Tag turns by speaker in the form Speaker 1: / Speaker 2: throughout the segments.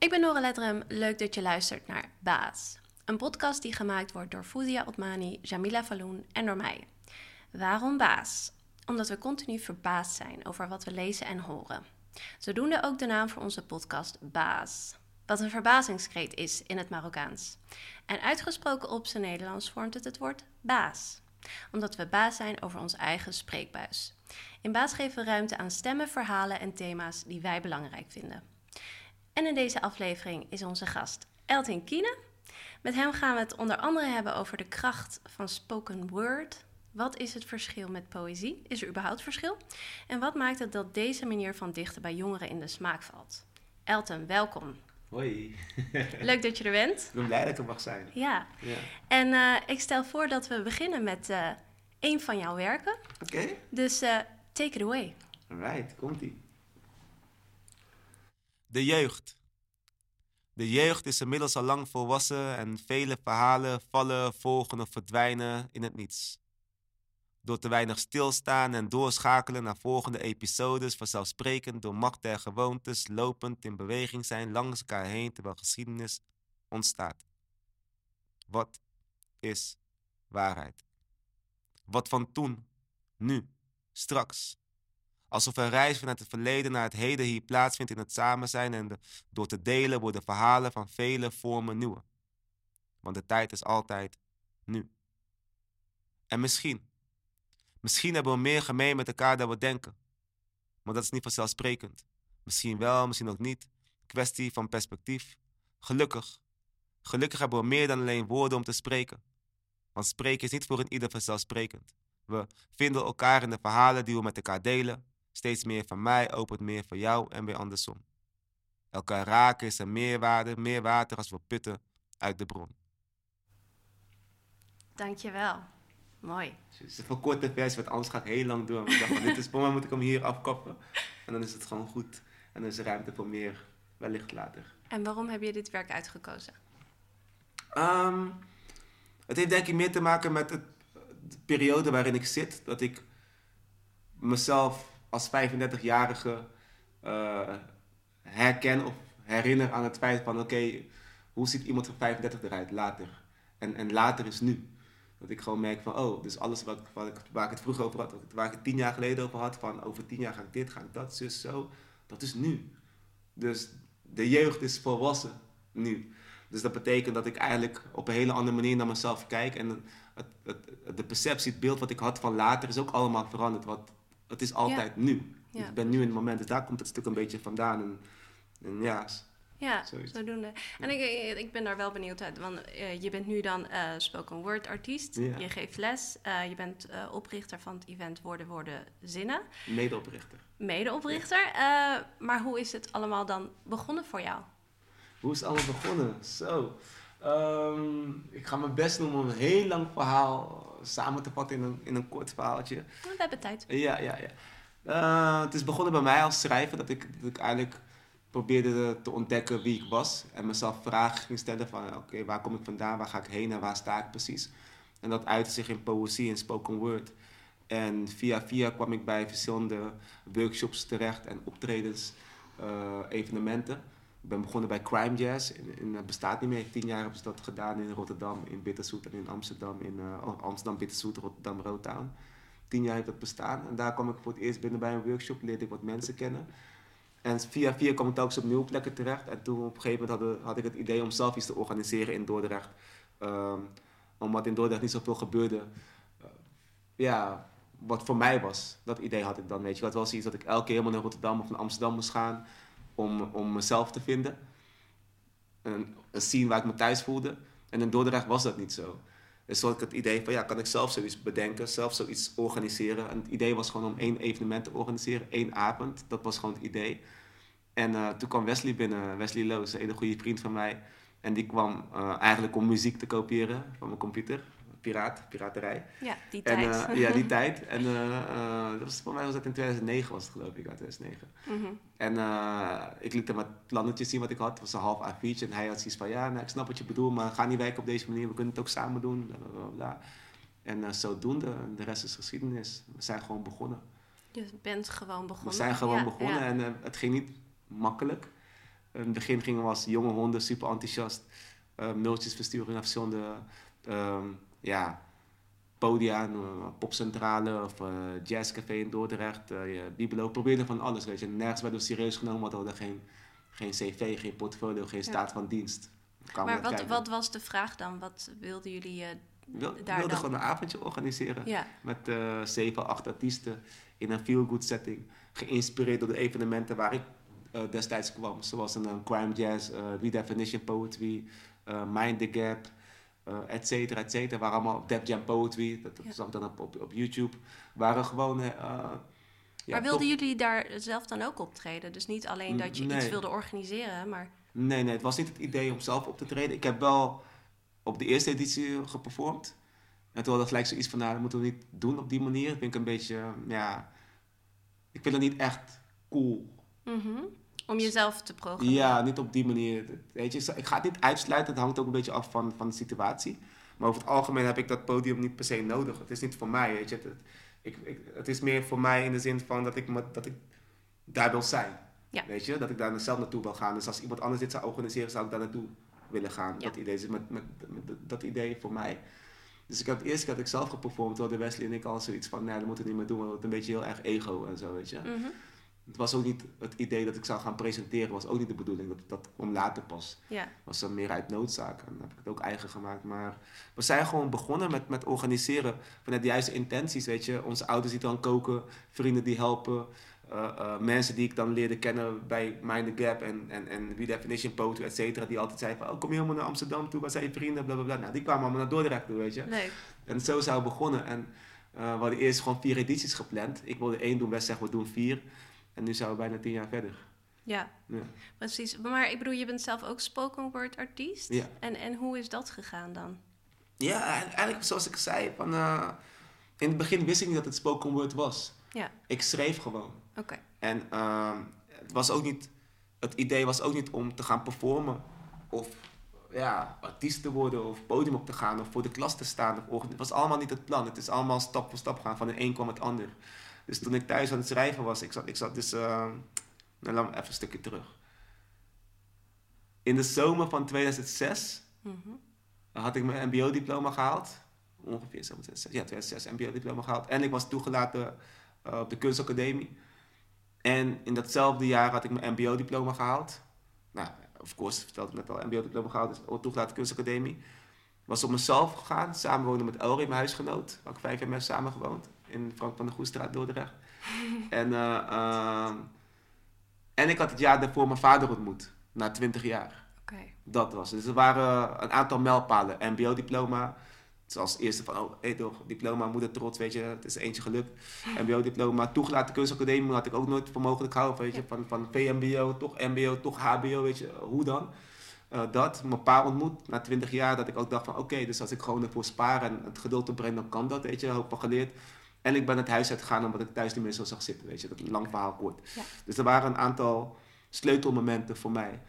Speaker 1: Ik ben Nora Letterem. Leuk dat je luistert naar Baas. Een podcast die gemaakt wordt door Fouzia Otmani, Jamila Falloun en door mij. Waarom Baas? Omdat we continu verbaasd zijn over wat we lezen en horen. Zodoende ook de naam voor onze podcast Baas. Wat een verbazingskreet is in het Marokkaans. En uitgesproken op zijn Nederlands vormt het het woord baas. Omdat we baas zijn over ons eigen spreekbuis. In baas geven we ruimte aan stemmen, verhalen en thema's die wij belangrijk vinden. En in deze aflevering is onze gast Eltin Kiene. Met hem gaan we het onder andere hebben over de kracht van spoken word. Wat is het verschil met poëzie? Is er überhaupt verschil? En wat maakt het dat deze manier van dichten bij jongeren in de smaak valt? Elton, welkom.
Speaker 2: Hoi.
Speaker 1: Leuk dat je er bent.
Speaker 2: Ik ben blij dat ik er mag zijn.
Speaker 1: Ja.
Speaker 2: Ja.
Speaker 1: En eh, ik stel voor dat we beginnen met eh een van jouw werken.
Speaker 2: Oké.
Speaker 1: Dus eh, take it away.
Speaker 2: Alright, komt-ie.
Speaker 3: De jeugd. De jeugd is inmiddels al lang volwassen en vele verhalen vallen, volgen of verdwijnen in het niets. Door te weinig stilstaan en doorschakelen naar volgende episodes, vanzelfsprekend door macht der gewoontes, lopend in beweging zijn langs elkaar heen terwijl geschiedenis ontstaat. Wat is waarheid? Wat van toen, nu, straks? Alsof een reis vanuit het verleden naar het heden hier plaatsvindt in het samen zijn en door te delen worden verhalen van vele vormen nieuwe. Want de tijd is altijd nu. En misschien, misschien hebben we meer gemeen met elkaar dan we denken. Maar dat is niet vanzelfsprekend. Misschien wel, misschien ook niet. Kwestie van perspectief. Gelukkig. Gelukkig hebben we meer dan alleen woorden om te spreken. Want spreken is niet voor een ieder vanzelfsprekend. We vinden elkaar in de verhalen die we met elkaar delen. Steeds meer van mij opent meer voor jou en weer andersom. Elkaar raken is een meerwaarde, meer water als we putten uit de bron.
Speaker 1: Dankjewel. Mooi.
Speaker 2: Het is een korte versie, want anders ga ik heel lang door. Maar Ik dacht, van, dit is, voor mij moet ik hem hier afkappen. En dan is het gewoon goed. En dan is er ruimte voor meer, wellicht later.
Speaker 1: En waarom heb je dit werk uitgekozen?
Speaker 2: Ehm, het heeft denk ik meer te maken met het, de periode waarin ik zit. Dat ik mezelf als 35-jarige eh, herken of herinner aan het feit van... Oké, hoe ziet iemand van 35 eruit later? En, en later is nu. Dat ik gewoon merk van, oh, dus alles wat, wat ik, waar ik het vroeger over had, waar ik het tien jaar geleden over had, van over tien jaar ga ik dit, ga ik dat, zus, zo, dat is nu. Dus de jeugd is volwassen nu. Dus dat betekent dat ik eigenlijk op een hele andere manier naar mezelf kijk. En het, de perceptie, het beeld wat ik had van later is ook allemaal veranderd. Want het is altijd nu.
Speaker 1: Ja.
Speaker 2: ik ben nu in het moment. Dus daar komt het stuk een beetje vandaan. En, en ja,
Speaker 1: Ja,
Speaker 2: Zoiets.
Speaker 1: zodoende. En ik, ik- ik ben daar wel benieuwd uit, want eh, je bent nu dan eh, spoken word artiest.
Speaker 2: Ja.
Speaker 1: Je geeft les. eh, je bent eh, oprichter van het event Woorden Worden Zinnen.
Speaker 2: medeoprichter.
Speaker 1: Medeoprichter. Eh, maar hoe is het allemaal dan begonnen voor jou?
Speaker 2: Hoe is het allemaal begonnen? Zo. Ehm, ik ga mijn best doen om een heel lang verhaal samen te vatten in een, in een kort verhaaltje.
Speaker 1: Nou, We hebben tijd.
Speaker 2: Ja, ja, ja. Eh, het is begonnen bij mij als schrijver dat ik, dat ik eigenlijk probeerde te ontdekken wie ik was. En mezelf vragen ging stellen van oké, waar kom ik vandaan, waar ga ik heen en waar sta ik precies. En dat uitte zich in poëzie en spoken word. En via via kwam ik bij verschillende workshops terecht en optredens, eh, evenementen. Ik ben begonnen bij Crime Jazz. In, in, het bestaat niet meer. Tien jaar hebben ze dat gedaan in Rotterdam, in Bitterzoet en in Amsterdam. In eh, oh, Amsterdam, Bitterzoet, Rotterdam, Rotown. Tien jaar heeft dat bestaan. En daar kwam ik voor het eerst binnen bij een workshop. Leerde ik wat mensen kennen. En via via kwam ik telkens op nieuwe plekken terecht. En toen op een gegeven moment had ik het idee om zelf iets te organiseren in Dordrecht. Ehm, omdat in Dordrecht niet zoveel gebeurde. eh, ja, wat voor mij was. Dat idee had ik dan, weet je. Dat was iets dat ik elke keer helemaal naar Rotterdam of naar Amsterdam moest gaan. Om, om mezelf te vinden. Een, een scene waar ik me thuis voelde. En in Dordrecht was dat niet zo. Dus had ik het idee van, ja, kan ik zelf zoiets bedenken, zelf zoiets organiseren. En het idee was gewoon om één evenement te organiseren, één avond. Dat was gewoon het idee. En eh, toen kwam Wesley binnen, Wesley Loos, een hele goede vriend van mij. En die kwam eh, eigenlijk om muziek te kopiëren van mijn computer. Piraat, piraterij.
Speaker 1: Ja, die
Speaker 2: En,
Speaker 1: tijd.
Speaker 2: eh, ja, die tijd. En eh, eh, dat was, voor mij was dat in 2009, was het geloof ik, uit 2009.
Speaker 1: Mhm.
Speaker 2: En ik liet hem wat plannetjes zien wat ik had. Het was een half A4'tje. En hij had zoiets van, ja, nou, ik snap wat je bedoelt, maar ga niet werken op deze manier. We kunnen het ook samen doen. Bla, bla, bla, bla. En zodoende, en de rest is geschiedenis. We zijn gewoon begonnen.
Speaker 1: Je bent gewoon begonnen.
Speaker 2: We zijn gewoon
Speaker 1: Ja,
Speaker 2: begonnen
Speaker 1: ja.
Speaker 2: en het ging niet makkelijk. In het begin gingen we als jonge honden super enthousiast uh, mailtjes versturen naar verschillende ehm, ja, podia, uh, popcentrale of uh, jazzcafé in Dordrecht, uh, Bibelo. Probeerden van alles, weet je. Nergens werden we serieus genomen, want we hadden geen, geen cv, geen portfolio, geen staat van dienst.
Speaker 1: Maar wat, wat was de vraag dan? Wat wilden jullie
Speaker 2: wil, daar wilde gewoon een avondje organiseren. Met uh, zeven, acht artiesten in een feel-good setting. Geïnspireerd door de evenementen waar ik uh, destijds kwam. Zoals een, crime jazz, uh, redefinition poetry, Mind the Gap, et cetera, et cetera. Waren allemaal Def Jam Poetry. Dat, dat zag ik dan op, op, op YouTube. Waren gewoon...
Speaker 1: Ja, maar wilden jullie daar zelf dan ook optreden? Dus niet alleen dat je iets wilde organiseren, maar...
Speaker 2: Nee, nee, het was niet het idee om zelf op te treden. Ik heb wel op de eerste editie geperformd. En toen had ik gelijk zoiets van, nou, dat moeten we niet doen op die manier. Dat vind ik een beetje, ja... Ik vind het niet echt cool.
Speaker 1: Mm Om jezelf te programmeren.
Speaker 2: Ja, niet op die manier. Weet je, ik ga het niet uitsluiten. Het hangt ook een beetje af van, van de situatie. Maar over het algemeen heb ik dat podium niet per se nodig. Het is niet voor mij, weet je. Het, ik, ik, het is meer voor mij in de zin van dat ik, dat ik daar wil zijn. Ja. Weet je, dat ik daar zelf naartoe wil gaan. Dus als iemand anders dit zou organiseren, zou ik daar naartoe willen gaan. Dat idee is met, met, met, dat idee voor mij. Dus ik eerste keer dat ik zelf geperformd, de Wesley en ik al zoiets van, nee, dat moeten we niet meer doen, want het een beetje heel erg ego en zo, weet je. Mhm. Het was ook niet het idee dat ik zou gaan presenteren, was ook niet de bedoeling. Dat, dat kwam later pas. Ja. was dan meer uit noodzaak. En dan heb ik het ook eigen gemaakt. Maar we zijn gewoon begonnen met, met organiseren vanuit de juiste intenties, weet je. Onze ouders die dan koken, vrienden die helpen. Uh, uh, mensen die ik dan leerde kennen bij Mind the Gap en, en, en Redefinition Poetry, et cetera, die altijd zeiden van, oh, kom je helemaal naar Amsterdam toe, waar zijn je vrienden, bla bla bla. Nou, die kwamen allemaal naar Dordrecht toe, weet je. Nee. En zo zijn we begonnen. En uh, we hadden eerst gewoon vier edities gepland. Ik wilde één doen, West zeggen we doen vier. En nu zijn we bijna tien jaar verder.
Speaker 1: Ja, ja, precies. Maar ik bedoel, je bent zelf ook spoken word artiest. Ja. En, en hoe is dat gegaan dan?
Speaker 2: Ja, eigenlijk zoals ik zei, van, in het begin wist ik niet dat het spoken word was. Ja. Ik schreef gewoon. Oké. En uh, het was ook niet, het idee was ook niet om te gaan performen of ja, artiest te worden of podium op te gaan of voor de klas te staan. Of, het was allemaal niet het plan. Het is allemaal stap voor stap gaan. Van de een kwam het ander. Dus toen ik thuis aan het schrijven was, ik zat, ik zat dus, uh, nou laat me even een stukje terug. In de zomer van 2006 mm had ik mijn MBO-diploma gehaald. Ongeveer, zo ja, 2006 MBO-diploma gehaald. En ik was toegelaten uh, op de kunstacademie. En in datzelfde jaar had ik mijn MBO-diploma gehaald. Nou, of course, vertelde ik net al, MBO-diploma gehaald, dus toegelaten kunstacademie. Was op mezelf gegaan, samenwonen met Elrie, mijn huisgenoot. Had ik vijf jaar met samen gewoond in Frank van der Goestraat, Dordrecht. en, uh, en ik had het jaar daarvoor mijn vader ontmoet, na twintig jaar. Okay. Dat was Dus er waren een aantal mijlpalen. MBO-diploma, als eerste van, oh, hey toch, diploma, moeder trots, weet je, het is eentje gelukt. MBO-diploma, toegelaten kunstacademie had ik ook nooit voor mogelijk gehouden, weet je, van, van VMBO, toch MBO, toch HBO, weet je, hoe dan? Uh, dat, mijn pa ontmoet na 20 jaar, dat ik ook dacht van, oké, dus als ik gewoon ervoor spaar en het geduld opbreng, dan kan dat, weet je, hoop van geleerd. En ik ben het huis uitgegaan omdat ik thuis niet meer zo zag zitten, weet je, dat is een lang verhaal kort. Dus er waren een aantal sleutelmomenten voor mij.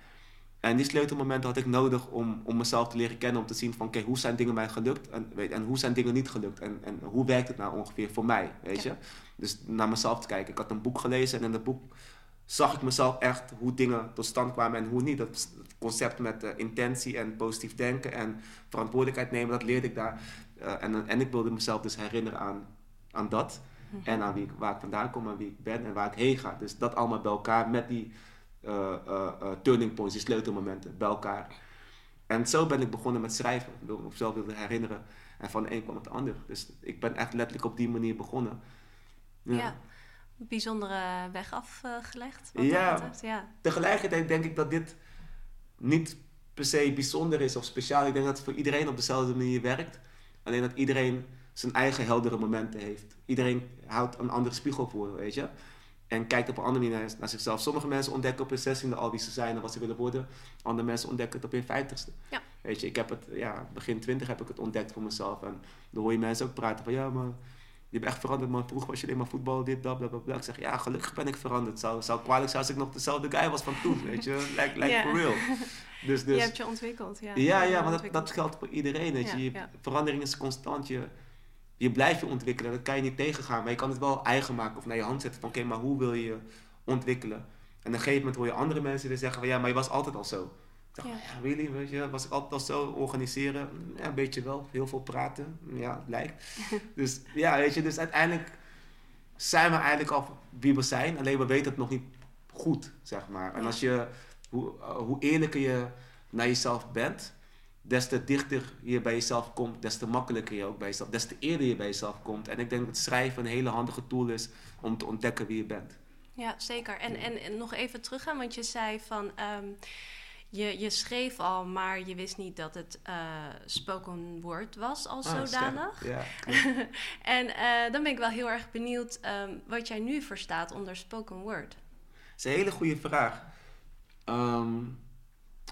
Speaker 2: En die sleutelmomenten had ik nodig om, om mezelf te leren kennen. Om te zien van, oké, hoe zijn dingen mij gelukt? En, weet, en hoe zijn dingen niet gelukt? En, en hoe werkt het nou ongeveer voor mij, weet je? Dus naar mezelf te kijken. Ik had een boek gelezen en in dat boek zag ik mezelf echt hoe dingen tot stand kwamen en hoe niet. Dat concept met uh, intentie en positief denken en verantwoordelijkheid nemen, dat leerde ik daar. Uh, en, en ik wilde mezelf dus herinneren aan, aan dat. Mhm. En aan wie ik, waar ik vandaan kom en wie ik ben en waar ik heen ga. Dus dat allemaal bij elkaar met die uh, uh, turning points, die sleutelmomenten bij elkaar. En zo ben ik begonnen met schrijven. Ik wil mezelf wilde herinneren. En van de een kwam het ander. Dus ik ben echt letterlijk op die manier begonnen.
Speaker 1: Ja. ja bijzondere weg afgelegd.
Speaker 2: ja. ja. Tegelijkertijd denk ik dat dit niet per se bijzonder is of speciaal. Ik denk dat het voor iedereen op dezelfde manier werkt. Alleen dat iedereen zijn eigen heldere momenten heeft. Iedereen houdt een andere spiegel voor, weet je en kijkt op een andere manier naar, zichzelf. Sommige mensen ontdekken op hun zestiende al wie ze zijn en wat ze willen worden. Andere mensen ontdekken het op hun vijftigste. Ja. Weet je, ik heb het, ja, begin twintig heb ik het ontdekt voor mezelf. En dan hoor je mensen ook praten van, ja, maar je bent echt veranderd, man. Vroeger was je alleen maar voetbal, dit, dat, bla, bla, bla. Ik zeg, ja, gelukkig ben ik veranderd. Zou, zou kwalijk zijn als ik nog dezelfde guy was van toen, weet je. Like, like yeah. for real.
Speaker 1: Dus, dus, je hebt je ontwikkeld, ja.
Speaker 2: Ja, ja, maar dat, dat geldt voor iedereen, weet je. Verandering is constant. Je, je blijft je ontwikkelen. Dat kan je niet tegengaan. Maar je kan het wel eigen maken of naar je hand zetten. Van oké, maar hoe wil je je ontwikkelen? En op een gegeven moment hoor je andere mensen die zeggen van ja, maar je was altijd al zo. Ik dacht,
Speaker 1: Ja.
Speaker 2: ja, really, weet je, was ik altijd al zo organiseren? Ja, een beetje wel, heel veel praten. Ja, het lijkt. dus ja, weet je, dus uiteindelijk zijn we eigenlijk al wie we zijn, alleen we weten het nog niet goed, zeg maar. En
Speaker 1: Ja.
Speaker 2: als je, hoe, uh, hoe eerlijker je naar jezelf bent, des te dichter je bij jezelf komt, des te makkelijker je ook bij jezelf, des te eerder je bij jezelf komt. En ik denk dat schrijven een hele handige tool is om te ontdekken wie je bent.
Speaker 1: Ja, zeker. En, en, en nog even teruggaan, want je zei van... ehm, je, je schreef al, maar je wist niet dat het eh, spoken word was als
Speaker 2: Ah,
Speaker 1: zodanig.
Speaker 2: Ja.
Speaker 1: En eh, dan ben ik wel heel erg benieuwd ehm, wat jij nu verstaat onder spoken word.
Speaker 2: Dat is een hele goede vraag. Ehm,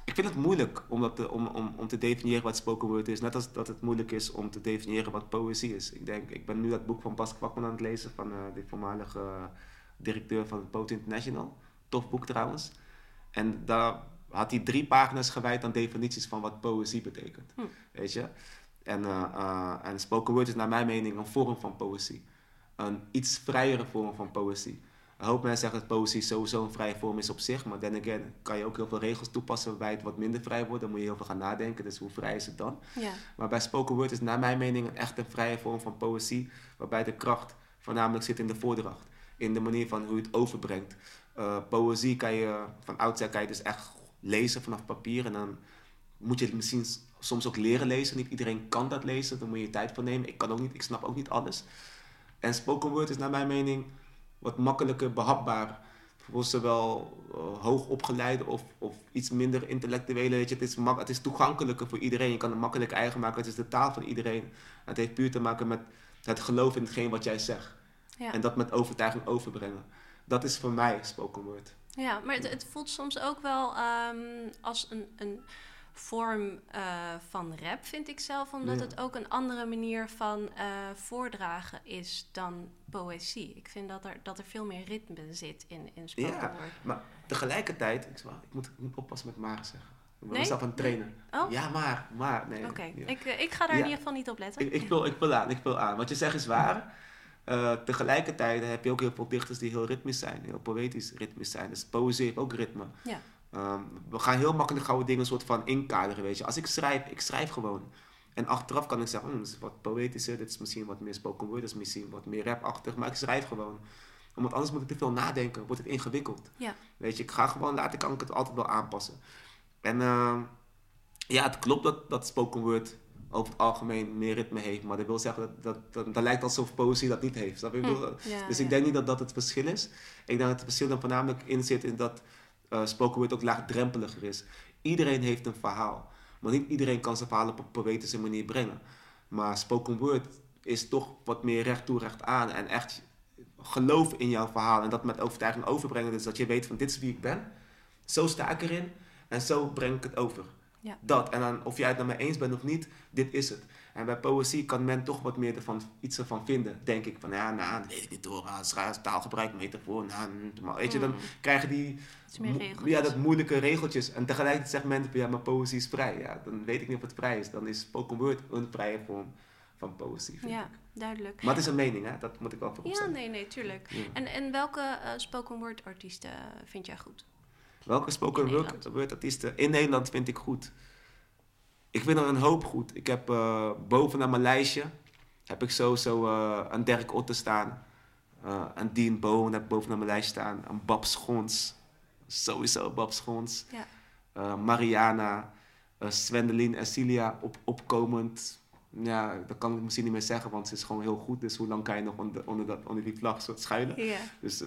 Speaker 2: ik vind het moeilijk om, dat te, om, om, om te definiëren wat spoken word is. Net als dat het moeilijk is om te definiëren wat poëzie is. Ik, denk, ik ben nu dat boek van Bas Kwakman aan het lezen, van eh, de voormalige eh, directeur van Poet International. Tof boek trouwens. En daar had hij drie pagina's gewijd aan definities van wat poëzie betekent.
Speaker 1: Hm.
Speaker 2: Weet je? En, eh, en spoken word is naar mijn mening een vorm van poëzie. Een iets vrijere vorm van poëzie. Een hoop mensen zeggen dat poëzie sowieso een vrije vorm is op zich. Maar then again kan je ook heel veel regels toepassen waarbij het wat minder vrij wordt. Dan moet je heel veel gaan nadenken. Dus hoe vrij is het dan?
Speaker 1: Ja,
Speaker 2: Maar bij spoken word is naar mijn mening een echt een vrije vorm van poëzie. Waarbij de kracht voornamelijk zit in de voordracht. In de manier van hoe je het overbrengt. Eh, poëzie kan je van oudsher kan je dus echt lezen vanaf papier. En dan moet je het misschien soms ook leren lezen. Niet iedereen kan dat lezen. Dan moet je tijd voor nemen. Ik kan ook niet, ik snap ook niet alles. En spoken word is naar mijn mening wat makkelijker behapbaar. Voor zowel eh, hoogopgeleide of, of iets minder intellectuele. Weet je, het, is mak- het is toegankelijker voor iedereen. Je kan het makkelijk eigen maken. Het is de taal van iedereen. Het heeft puur te maken met het geloof in hetgeen wat jij zegt.
Speaker 1: ja.
Speaker 2: En dat met overtuiging overbrengen. Dat is voor mij spoken word.
Speaker 1: ja maar het, het voelt soms ook wel ehm, als een, een vorm eh, van rap, vind ik zelf. Omdat
Speaker 2: Ja.
Speaker 1: het ook een andere manier van eh, voordragen is dan poëzie. Ik vind dat er, dat er veel meer ritme zit in, in spoken
Speaker 2: Ja.
Speaker 1: word.
Speaker 2: Maar tegelijkertijd, ik, moet, ik moet oppassen met maar zeggen. Ik ben
Speaker 1: Nee?
Speaker 2: mezelf aan het trainen.
Speaker 1: Oh,
Speaker 2: Ja, maar, maar, nee.
Speaker 1: oké.
Speaker 2: ja.
Speaker 1: Ik, eh, ik ga daar in ieder geval niet op letten.
Speaker 2: Ik, ik, vul, ik vul aan, ik vul aan. Wat je zegt is waar. Tegelijkertijd heb je ook heel veel dichters die heel ritmisch zijn, heel poëtisch ritmisch zijn. Dus poëzie heeft ook ritme.
Speaker 1: Ja.
Speaker 2: Ehm, we gaan heel makkelijk gauw dingen een soort van inkaderen, weet je. Als ik schrijf, ik schrijf gewoon. En achteraf kan ik zeggen, hm, dit is wat poëtischer, dit is misschien wat meer spoken word, dit is misschien wat meer rapachtig, maar ik schrijf gewoon. Omdat anders moet ik te veel nadenken, wordt het ingewikkeld.
Speaker 1: Ja.
Speaker 2: Weet je, ik ga gewoon laten, kan ik het altijd wel aanpassen. En ehm, ja, het klopt dat, dat spoken word over het algemeen meer ritme heeft, maar dat wil zeggen dat, dat, dat, dat lijkt alsof poëzie dat niet heeft. Ik
Speaker 1: Hm,
Speaker 2: bedoel,
Speaker 1: ja,
Speaker 2: dus
Speaker 1: ja.
Speaker 2: ik denk niet dat dat het verschil is. Ik denk dat het verschil dan voornamelijk in zit in dat eh spoken word ook laagdrempeliger is. Iedereen heeft een verhaal, maar niet iedereen kan zijn verhaal op een poëtische manier brengen. Maar spoken word is toch wat meer recht toe recht aan en echt geloof in jouw verhaal en dat met overtuiging overbrengen. Dus dat je weet van dit is wie ik ben, zo sta ik erin en zo breng ik het over.
Speaker 1: Ja.
Speaker 2: Dat. En dan, of jij het nou mee eens bent of niet, dit is het. En bij poëzie kan men toch wat meer ervan, iets ervan vinden. Denk ik van, ja, nou, dat weet ik niet hoor. Ah, Taalgebruik, metafoor, nou, hm, maar weet je, dan
Speaker 1: Mm.
Speaker 2: krijgen die... Ja, dat moeilijke regeltjes. En tegelijkertijd zegt men, ja, maar poëzie is vrij. Ja, dan weet ik niet of het vrij is. Dan is spoken word een vrije vorm van poëzie, vind
Speaker 1: Ja,
Speaker 2: ik.
Speaker 1: duidelijk.
Speaker 2: Maar het is een mening, hè? Dat moet ik wel voorop
Speaker 1: Ja, nee, nee, tuurlijk.
Speaker 2: Ja.
Speaker 1: En, en welke eh, spoken word artiesten vind jij goed?
Speaker 2: Welke spoken
Speaker 1: In
Speaker 2: word, word artiesten in Nederland vind ik goed? Ik vind er een hoop goed. Ik heb eh, bovenaan mijn lijstje heb ik sowieso eh, een Dirk Otter staan. Eh, een Dean Bowen heb ik bovenaan mijn lijst staan. Een Bab Schons. Sowieso Bab Schons.
Speaker 1: Ja.
Speaker 2: Mariana. Swendelin en Cilia op, opkomend. Ja, dat kan ik misschien niet meer zeggen, want ze is gewoon heel goed. Dus hoe lang kan je nog onder, onder, dat, onder die vlag soort schuilen?
Speaker 1: Ja.
Speaker 2: Dus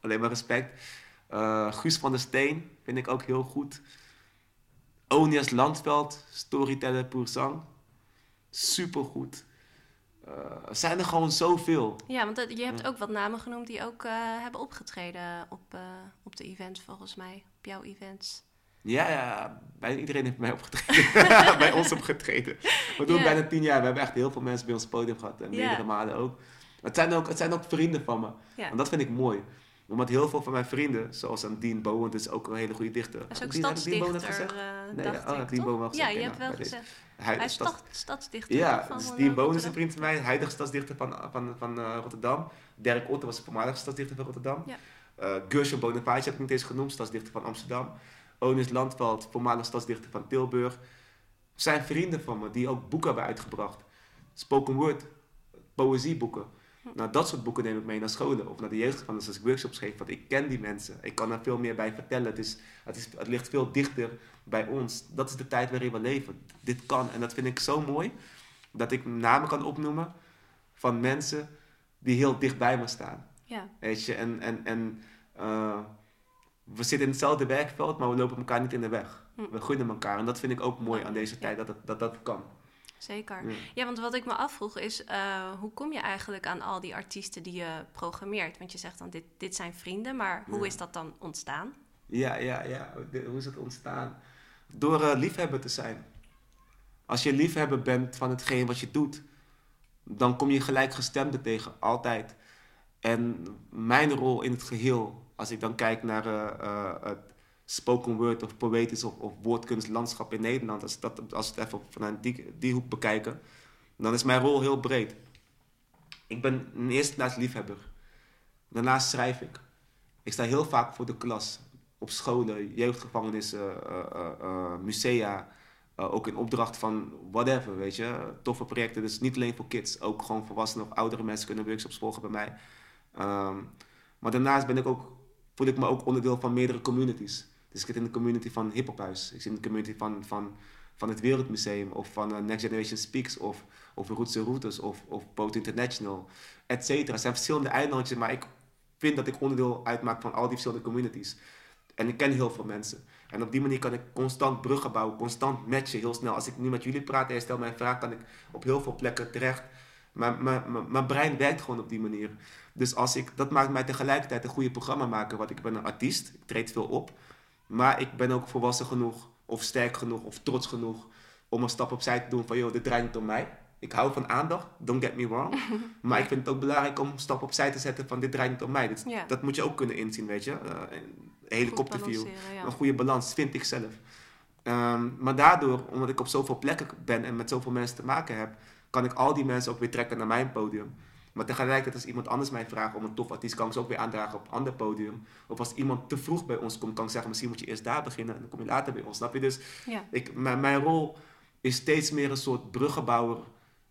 Speaker 2: alleen maar respect. Guus van der Steen vind ik ook heel goed. Onias Landveld, storyteller pour zang. Supergoed. Eh, er zijn er gewoon zoveel.
Speaker 1: Ja, want dat- je hebt ook wat namen genoemd die ook eh, hebben opgetreden op, eh, op de events, volgens mij. Op jouw events.
Speaker 2: Ja, ja, bijna iedereen heeft bij mij opgetreden. bij ons opgetreden. We doen bijna tien jaar. We hebben echt heel veel mensen bij ons podium gehad. En meerdere malen ook. Het zijn ook. Het zijn ook vrienden van me. En dat vind ik mooi. Omdat heel veel van mijn vrienden, zoals een Dean Bowen, dat is ook een hele goede dichter.
Speaker 1: Hij is ook
Speaker 2: Dean-
Speaker 1: stadsdichter,
Speaker 2: gezegd?
Speaker 1: eh,
Speaker 2: Nee,
Speaker 1: dacht
Speaker 2: oh,
Speaker 1: ik,
Speaker 2: Dean
Speaker 1: toch?
Speaker 2: Bowen wel
Speaker 1: Ja,
Speaker 2: gezegd,
Speaker 1: je hebt wel gezegd.
Speaker 2: Hij,
Speaker 1: is
Speaker 2: stads-
Speaker 1: stad, stadsdichter
Speaker 2: Ja,
Speaker 1: van
Speaker 2: dus
Speaker 1: eh,
Speaker 2: Dean Bowen is een vriend van mij, huidige stadsdichter van, van, van eh, Rotterdam. Dirk Otter was de voormalige stadsdichter van Rotterdam.
Speaker 1: Ja.
Speaker 2: Uh, Gershon Bonaparte heb ik niet eens genoemd, stadsdichter van Amsterdam. Onis Landveld, voormalig stadsdichter van Tilburg. Zijn vrienden van me die ook boeken hebben uitgebracht. Spoken word, poëzieboeken. Nou, dat soort boeken neem ik mee naar scholen of naar de jeugdgevangenis als ik workshops geef. Want ik ken die mensen. Ik kan er veel meer bij vertellen. Het, is, het, is, het ligt veel dichter bij ons. Dat is de tijd waarin we leven. Dit kan. En dat vind ik zo mooi. Dat ik namen kan opnoemen van mensen die heel dicht bij me staan.
Speaker 1: Ja.
Speaker 2: Weet je, en, en, en uh, we zitten in hetzelfde werkveld, maar we lopen elkaar niet in de weg. Hm. We gunnen elkaar. En dat vind ik ook mooi aan deze tijd, dat, dat dat kan.
Speaker 1: Zeker. Ja. want wat ik me afvroeg is, uh, hoe kom je eigenlijk aan al die artiesten die je programmeert? Want je zegt dan, dit, dit zijn vrienden, maar hoe is dat dan ontstaan?
Speaker 2: Ja, ja, ja. hoe is het ontstaan? Door uh, liefhebber te zijn. Als je liefhebber bent van hetgeen wat je doet, dan kom je gelijkgestemden tegen, altijd. En mijn rol in het geheel, als ik dan kijk naar uh, het spoken word of poëtisch of, of woordkunstlandschap in Nederland, als, dat, als we het even vanuit die, die hoek bekijken, dan is mijn rol heel breed. Ik ben in eerste plaats liefhebber. Daarnaast schrijf ik. Ik sta heel vaak voor de klas, op scholen, jeugdgevangenissen, uh, uh, musea, ook in opdracht van whatever, weet je. Toffe projecten, dus niet alleen voor kids, ook gewoon volwassenen of oudere mensen kunnen workshops volgen bij mij. Um, maar daarnaast ben ik ook, voel ik me ook onderdeel van meerdere communities. Dus ik zit in de community van Hip Hop Huis. Ik zit in de community van, van, van het Wereldmuseum of van uh, Next Generation Speaks of, of Roots Routes of, of Poet International, et cetera. Er zijn verschillende eilandjes, maar ik vind dat ik onderdeel uitmaak van al die verschillende communities. En ik ken heel veel mensen. En op die manier kan ik constant bruggen bouwen, constant matchen, heel snel. Als ik nu met jullie praat en je stelt mij een vraag, kan ik op heel veel plekken terecht. Maar mijn brein werkt gewoon op die manier. Dus als ik, dat maakt mij tegelijkertijd een goede programma maken. Want ik ben een artiest, ik treed veel op. Maar ik ben ook volwassen genoeg, of sterk genoeg, of trots genoeg om een stap opzij te doen van, joh, dit draait niet om mij. Ik hou van aandacht, don't get me wrong. maar ik vind het ook belangrijk om een stap opzij te zetten van, dit draait niet om mij. Dat moet je ook kunnen inzien, weet je. Uh, een helikopterview, een goede balans, vind ik zelf. Ehm, maar daardoor, omdat ik op zoveel plekken ben en met zoveel mensen te maken heb, kan ik al die mensen ook weer trekken naar mijn podium. Maar tegelijkertijd als iemand anders mij vraagt om een tof artiest, kan ik ze ook weer aandragen op een ander podium. Of als iemand te vroeg bij ons komt, kan ik zeggen, misschien moet je eerst daar beginnen en dan kom je later bij ons. Snap je? Dus
Speaker 1: ja.
Speaker 2: ik, mijn, mijn rol is steeds meer een soort bruggenbouwer.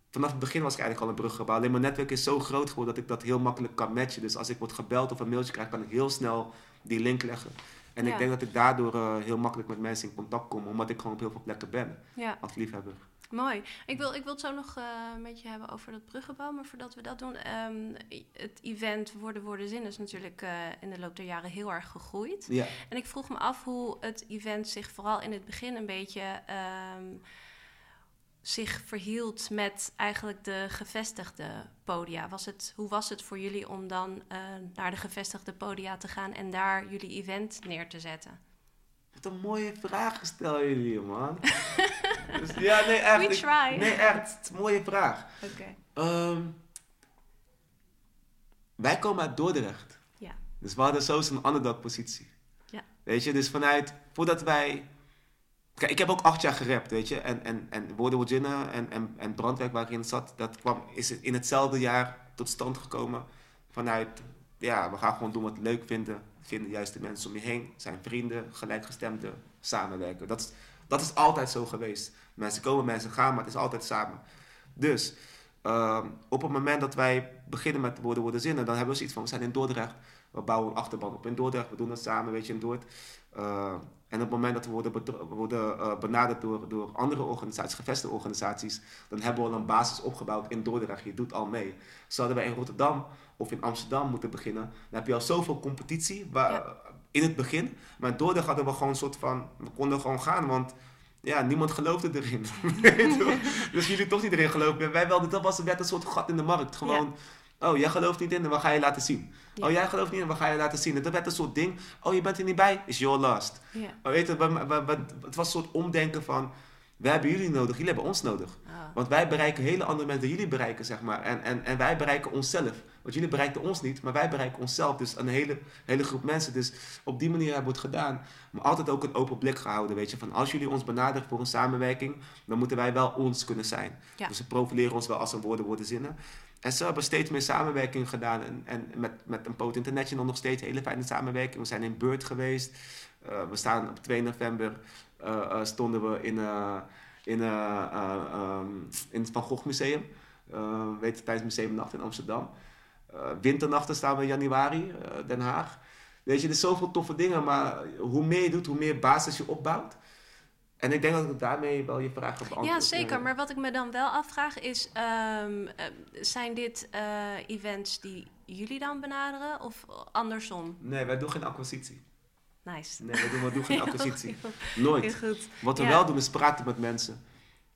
Speaker 2: Vanaf het begin was ik eigenlijk al een bruggenbouwer. Alleen mijn netwerk is zo groot geworden dat ik dat heel makkelijk kan matchen. Dus als ik word gebeld of een mailtje krijg, kan ik heel snel die link leggen. En ik denk dat ik daardoor uh, heel makkelijk met mensen in contact kom, omdat ik gewoon op heel veel plekken ben
Speaker 1: ja.
Speaker 2: als liefhebber.
Speaker 1: Mooi. Ik wil, ik wil het zo nog uh, een beetje hebben over dat bruggenbouw. Maar voordat we dat doen, um, het event Worden Worden Zin is natuurlijk uh, in de loop der jaren heel erg gegroeid.
Speaker 2: Ja.
Speaker 1: En ik vroeg me af hoe het event zich vooral in het begin een beetje um, zich verhield met eigenlijk de gevestigde podia. Was het, hoe was het voor jullie om dan uh, naar de gevestigde podia te gaan en daar jullie event neer te zetten?
Speaker 2: Wat een mooie vraag stellen jullie, man. dus, ja, nee, echt.
Speaker 1: We try.
Speaker 2: nee, echt. Mooie vraag.
Speaker 1: Oké.
Speaker 2: Okay. Um, wij komen uit Dordrecht.
Speaker 1: Ja.
Speaker 2: Dus we hadden zo een underdog positie.
Speaker 1: Ja.
Speaker 2: Weet je, dus vanuit, voordat wij... Kijk, ik heb ook acht jaar gerapt, weet je. En, en, en Woorden en, en, en Brandwerk waar ik in zat, dat kwam, is in hetzelfde jaar tot stand gekomen. Vanuit, ja, we gaan gewoon doen wat we leuk vinden Vind de juiste mensen om je heen. Zijn vrienden, gelijkgestemden, samenwerken. Dat is, dat is altijd zo geweest. Mensen komen, mensen gaan, maar het is altijd samen. Dus uh, op het moment dat wij beginnen met woorden worden zinnen, dan hebben we zoiets van: we zijn in Dordrecht, we bouwen een achterban op in Dordrecht, we doen het samen, weet je, in Dordrecht. En op het moment dat we worden, worden uh, benaderd door, door andere organisaties, gevestigde organisaties, dan hebben we al een basis opgebouwd in Dordrecht. Je doet al mee. Zouden wij in Rotterdam of in Amsterdam moeten beginnen, dan heb je al zoveel competitie waar. In het begin. Maar Dordrecht hadden we gewoon een soort van, we konden gewoon gaan, want ja, niemand geloofde erin. dus jullie toch niet erin geloven. Wij wel, dat was, werd een soort gat in de markt. Gewoon, ja. oh, jij gelooft niet in, wat ga je laten zien? Ja. Oh, jij gelooft niet in, wat ga je laten zien? En dat werd een soort ding, oh, je bent er niet bij, is your last.
Speaker 1: Ja.
Speaker 2: Weet je, het was een soort omdenken van, wij hebben jullie nodig, jullie hebben ons nodig.
Speaker 1: Oh.
Speaker 2: Want wij bereiken hele andere mensen dan jullie bereiken, zeg maar. En, en, en wij bereiken onszelf. Want jullie bereiken ons niet, maar wij bereiken onszelf. Dus een hele, hele groep mensen. Dus op die manier hebben we het gedaan. Maar altijd ook een open blik gehouden, weet je. Van als jullie ons benaderen voor een samenwerking, dan moeten wij wel ons kunnen zijn.
Speaker 1: Ja.
Speaker 2: Dus we profileren ons wel als een woorden worden zinnen. En zo hebben steeds meer samenwerking gedaan. En, en met, met een Poot International nog steeds hele fijne samenwerking. We zijn in Beurt geweest. Uh, we staan op 2 november stonden we in, in, um, in het Van Gogh Museum. weet je, tijdens Museumnacht in Amsterdam. winternachten staan we in januari, Den Haag. Weet je, er zijn zoveel toffe dingen. Maar hoe meer je doet, hoe meer basis je opbouwt. En ik denk dat ik daarmee wel je vraag heb beantwoord.
Speaker 1: Ja, zeker. Maar wat ik me dan wel afvraag is... Um, zijn dit uh, events die jullie dan benaderen of andersom?
Speaker 2: Nee, wij doen geen acquisitie.
Speaker 1: Nice.
Speaker 2: Nee, wij doen, wij doen geen acquisitie. Nooit. Heel goed. Wat we ja. wel doen is praten met mensen.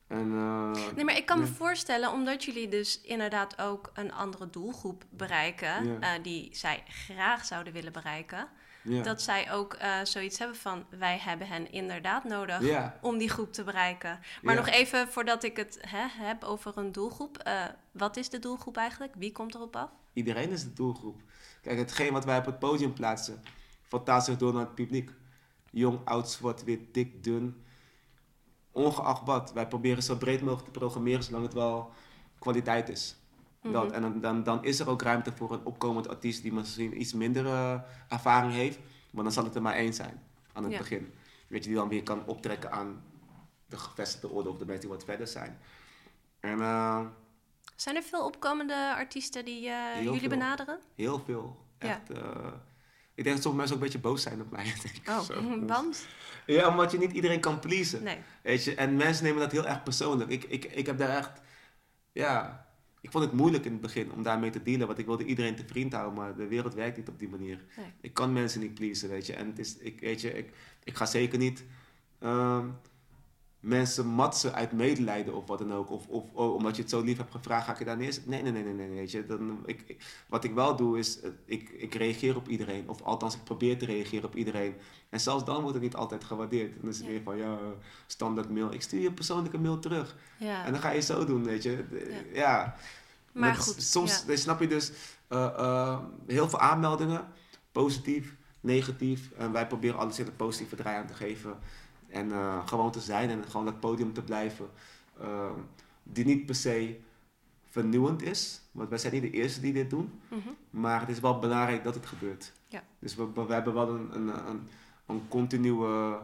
Speaker 2: En, uh,
Speaker 1: nee, maar ik kan me voorstellen, omdat jullie dus inderdaad ook een andere doelgroep bereiken... Uh, die zij graag zouden willen bereiken... Ja. Dat zij ook uh, zoiets hebben van wij hebben hen inderdaad nodig ja. om die groep te bereiken. Maar nog even voordat ik het hè, heb over een doelgroep. Wat is de doelgroep eigenlijk? Wie komt erop af?
Speaker 2: Iedereen is de doelgroep. Kijk, hetgeen wat wij op het podium plaatsen, vertaalt zich door naar het publiek. Jong, oud, zwart, wit, dik, dun. Ongeacht wat. Wij proberen zo breed mogelijk te programmeren, zolang het wel kwaliteit is. Dat, mhm. en dan, dan is er ook ruimte voor een opkomend artiest die misschien iets minder uh, ervaring heeft. Maar dan zal het er maar één zijn aan het begin. Weet je, die dan weer kan optrekken aan de gevestigde orde of de mensen die wat verder zijn. En, uh,
Speaker 1: zijn er veel opkomende artiesten die uh, jullie
Speaker 2: veel.
Speaker 1: benaderen?
Speaker 2: Heel veel. Echt, ja. Ik denk dat sommige mensen ook een beetje boos zijn op mij.
Speaker 1: oh, Zo. want?
Speaker 2: Ja, omdat je niet iedereen kan pleasen. Nee. Weet je? En mensen nemen dat heel erg persoonlijk. Ik, ik, ik heb daar echt... Ja, ik vond het moeilijk in het begin om daarmee te dealen, want ik wilde iedereen te vriend houden, maar de wereld werkt niet op die manier. Ik kan mensen niet pleasen, weet je. En het is, ik, weet je, ik, ik ga zeker niet um, mensen matsen uit medelijden of wat dan ook. Of, of oh, omdat je het zo lief hebt gevraagd, ga ik je daar neerzetten. Nee, nee, nee, nee, nee, weet je. Dan, ik, ik, wat ik wel doe is, eh, ik, ik reageer op iedereen. Of althans, ik probeer te reageren op iedereen. En zelfs dan wordt het niet altijd gewaardeerd. Dan is het ja. weer van, ja, standaard mail. Ik stuur je persoonlijke mail terug. Ja. En dan ga je zo doen, weet je. Ja. ja.
Speaker 1: Maar goed,
Speaker 2: soms snap je dus uh, uh, heel veel aanmeldingen, positief, negatief. En wij proberen alles in een positieve draai aan te geven. En uh, gewoon te zijn en gewoon dat podium te blijven. die niet per se vernieuwend is. Want wij zijn niet de eerste die dit doen. Mm -hmm. Maar het is wel belangrijk dat het gebeurt.
Speaker 1: Ja.
Speaker 2: Dus we, we, hebben wel een, een, een, een continue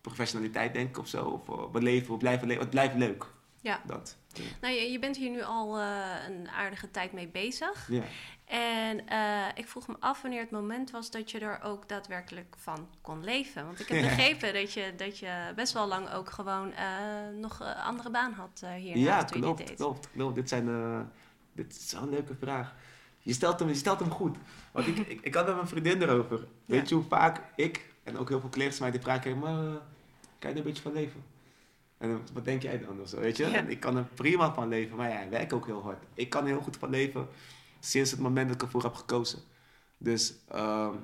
Speaker 2: professionaliteit, denk ik, of zo. Of, we, leven, we blijven leven. Het blijft leuk.
Speaker 1: Ja.
Speaker 2: Dat.
Speaker 1: Nou, je, je, bent hier nu al uh, een aardige tijd mee bezig. Ja. En uh, ik vroeg me af wanneer het moment was dat je er ook daadwerkelijk van kon leven. Want ik heb ja. begrepen dat je, dat je best wel lang ook gewoon uh, nog een andere baan had hier.
Speaker 2: Ja, klopt, dit deed. klopt, klopt. Dit, zijn, dit is zo'n leuke vraag. Je stelt hem, je stelt hem goed. Want ik, ik, ik had met mijn vriendin erover. Weet je hoe vaak ik en ook heel veel collega's mij die vragen maar kan je er een beetje van leven? En wat denk jij dan? Of zo, weet je? Ik kan er prima van leven, maar ja, ik werk ook heel hard. Ik kan er heel goed van leven sinds het moment dat ik ervoor heb gekozen. Dus uh,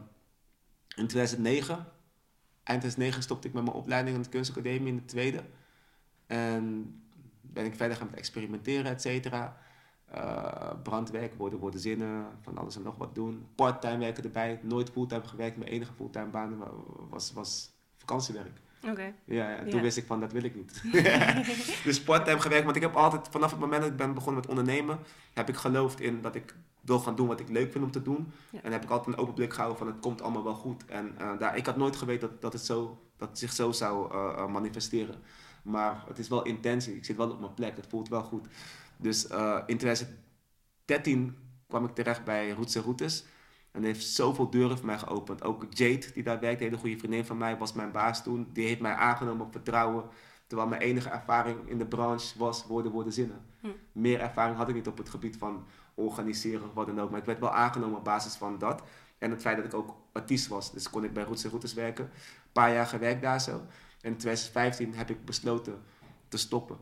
Speaker 2: in 2009, eind 2009 stopte ik met mijn opleiding aan de kunstacademie in de tweede. En ben ik verder gaan experimenteren, et cetera. Uh, brandwerk, worden, worden zinnen, van alles en nog wat doen. Parttime werken erbij, nooit fulltime gewerkt. Mijn enige fulltime baan was, was vakantiewerk.
Speaker 1: Oké.
Speaker 2: Ja, en toen wist ik van, dat wil ik niet. dus parttime gewerkt, want ik heb altijd, vanaf het moment dat ik ben begonnen met ondernemen, heb ik geloofd in dat ik wil gaan doen wat ik leuk vind om te doen. En heb ik altijd een open blik gehouden van, het komt allemaal wel goed. En uh, daar, ik had nooit geweten dat, dat, het, zo, dat het zich zo zou uh, manifesteren. Maar het is wel intentie, ik zit wel op mijn plek, het voelt wel goed. Dus uh, in 2013 kwam ik terecht bij Roots en Routes. En heeft zoveel deuren voor mij geopend. Ook Jade, die daar werkt, een hele goede vriendin van mij, was mijn baas toen. Die heeft mij aangenomen op vertrouwen. Terwijl mijn enige ervaring in de branche was woorden, woorden, zinnen. Hm. Meer ervaring had ik niet op het gebied van organiseren of wat dan ook. Maar ik werd wel aangenomen op basis van dat. En het feit dat ik ook artiest was. Dus kon ik bij Roots en Routes werken. Een paar jaar gewerkt daar zo. En in 2015 heb ik besloten te stoppen.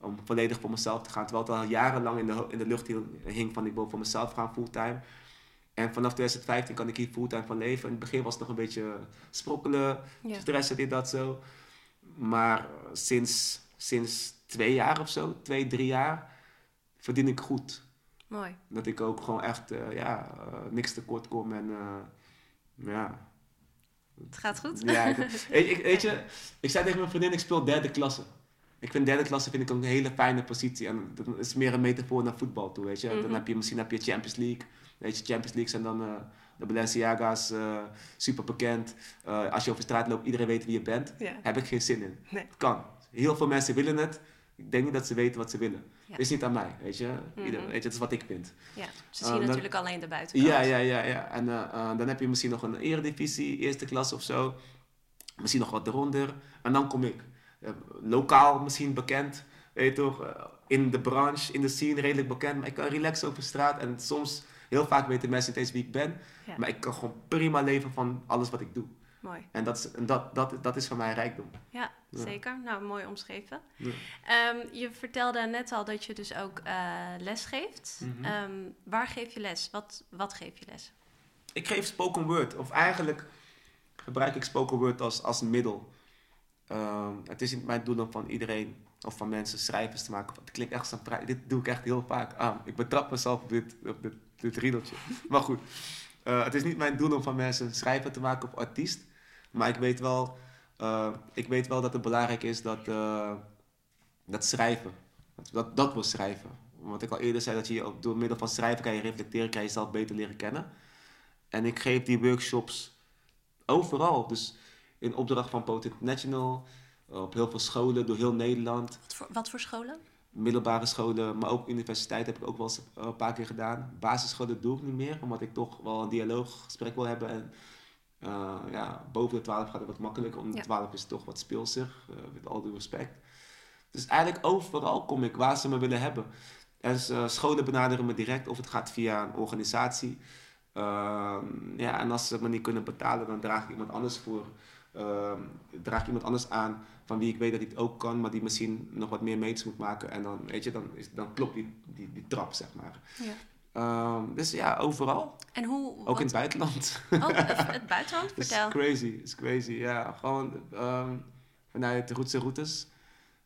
Speaker 2: Om volledig voor mezelf te gaan. Terwijl het al jarenlang in de, in de lucht hing van ik wil voor mezelf gaan fulltime. En vanaf 2015 kan ik hier fulltime van leven. In het begin was het nog een beetje sprokkelen, ja. stressen, dit, dat, zo. Maar sinds, sinds twee jaar of zo, twee, drie jaar, verdien ik goed.
Speaker 1: Mooi.
Speaker 2: Dat ik ook gewoon echt, uh, ja, uh, niks tekort kom en uh, ja.
Speaker 1: Het gaat goed?
Speaker 2: Ja, ik, ik, weet je, ik zei tegen mijn vriendin, ik speel derde klasse. Ik vind derde klasse vind ik een hele fijne positie. En dat is meer een metafoor naar voetbal toe, weet je. Dan
Speaker 1: Mhm.
Speaker 2: heb je misschien heb je Champions League. Weet je, Champions League zijn dan eh, de Balenciaga's, eh, super bekend. Eh, als je over straat loopt, iedereen weet wie je bent.
Speaker 1: Ja.
Speaker 2: Heb ik geen zin in.
Speaker 1: Nee.
Speaker 2: Het kan. Heel veel mensen willen het. Ik denk niet dat ze weten wat ze willen.
Speaker 1: Ja.
Speaker 2: Is niet aan mij, weet je. Ieder,
Speaker 1: Mhm.
Speaker 2: weet je, het is wat ik vind.
Speaker 1: Ja, ze zien
Speaker 2: dan-
Speaker 1: natuurlijk alleen de buitenkant.
Speaker 2: Ja, ja, ja, ja. En dan heb je misschien nog een eredivisie, eerste klas of zo. Misschien nog wat eronder. En dan kom ik. Lokaal misschien bekend. Weet je toch? in de branche, in de scene redelijk bekend. Maar ik kan relaxen over straat. En soms, heel vaak weten mensen niet eens wie ik ben.
Speaker 1: Ja.
Speaker 2: Maar ik kan gewoon prima leven van alles wat ik doe.
Speaker 1: Mooi.
Speaker 2: En dat is, en dat, dat, dat is voor mij rijkdom.
Speaker 1: Ja,
Speaker 2: Ja.
Speaker 1: zeker. Nou, mooi omschreven.
Speaker 2: Ja.
Speaker 1: Ehm, je vertelde net al dat je dus ook eh, les geeft.
Speaker 2: Mhm.
Speaker 1: Ehm, waar geef je les? Wat, wat geef je les?
Speaker 2: Ik geef spoken word. Of eigenlijk gebruik ik spoken word als, als middel. Ehm, het is niet mijn doel om van iedereen of van mensen schrijvers te maken. Het klinkt echt prij- Dit doe ik echt heel vaak aan. Ik betrap mezelf op dit, op dit, dit riedeltje. Maar goed, eh, het is niet mijn doel om van mensen schrijver te maken of artiest. Maar ik weet wel, eh, ik weet wel dat het belangrijk is dat, eh, dat schrijven. Dat, dat, we schrijven. Wat ik al eerder zei, dat je door middel van schrijven kan je reflecteren, kan je jezelf beter leren kennen. En ik geef die workshops overal. Dus in opdracht van Potent National, op heel veel scholen door heel Nederland.
Speaker 1: Wat voor, wat voor scholen?
Speaker 2: Middelbare scholen, maar ook universiteit heb ik ook wel eens eh, een paar keer gedaan. Basisscholen doe ik niet meer, omdat ik toch wel een dialooggesprek wil hebben. En eh, ja, boven de 12 gaat het wat makkelijker, omdat
Speaker 1: Ja.
Speaker 2: de 12 is toch wat speelsig, eh, met al due respect. Dus eigenlijk overal kom ik waar ze me willen hebben. En scholen benaderen me direct of het gaat via een organisatie. Ehm, ja, en als ze me niet kunnen betalen, dan draag ik iemand anders voor. Ehm, draag ik iemand anders aan van wie ik weet dat hij het ook kan, maar die misschien nog wat meer meters moet maken. En dan, weet je, dan, is, dan klopt die, die, die trap, zeg maar.
Speaker 1: Ja.
Speaker 2: Ehm, dus ja, overal.
Speaker 1: En hoe...
Speaker 2: Ook
Speaker 1: wat-
Speaker 2: in het buitenland.
Speaker 1: Oh, het, buitenland? Vertel.
Speaker 2: crazy, het is crazy. Ja, gewoon ehm, vanuit de routes en routes.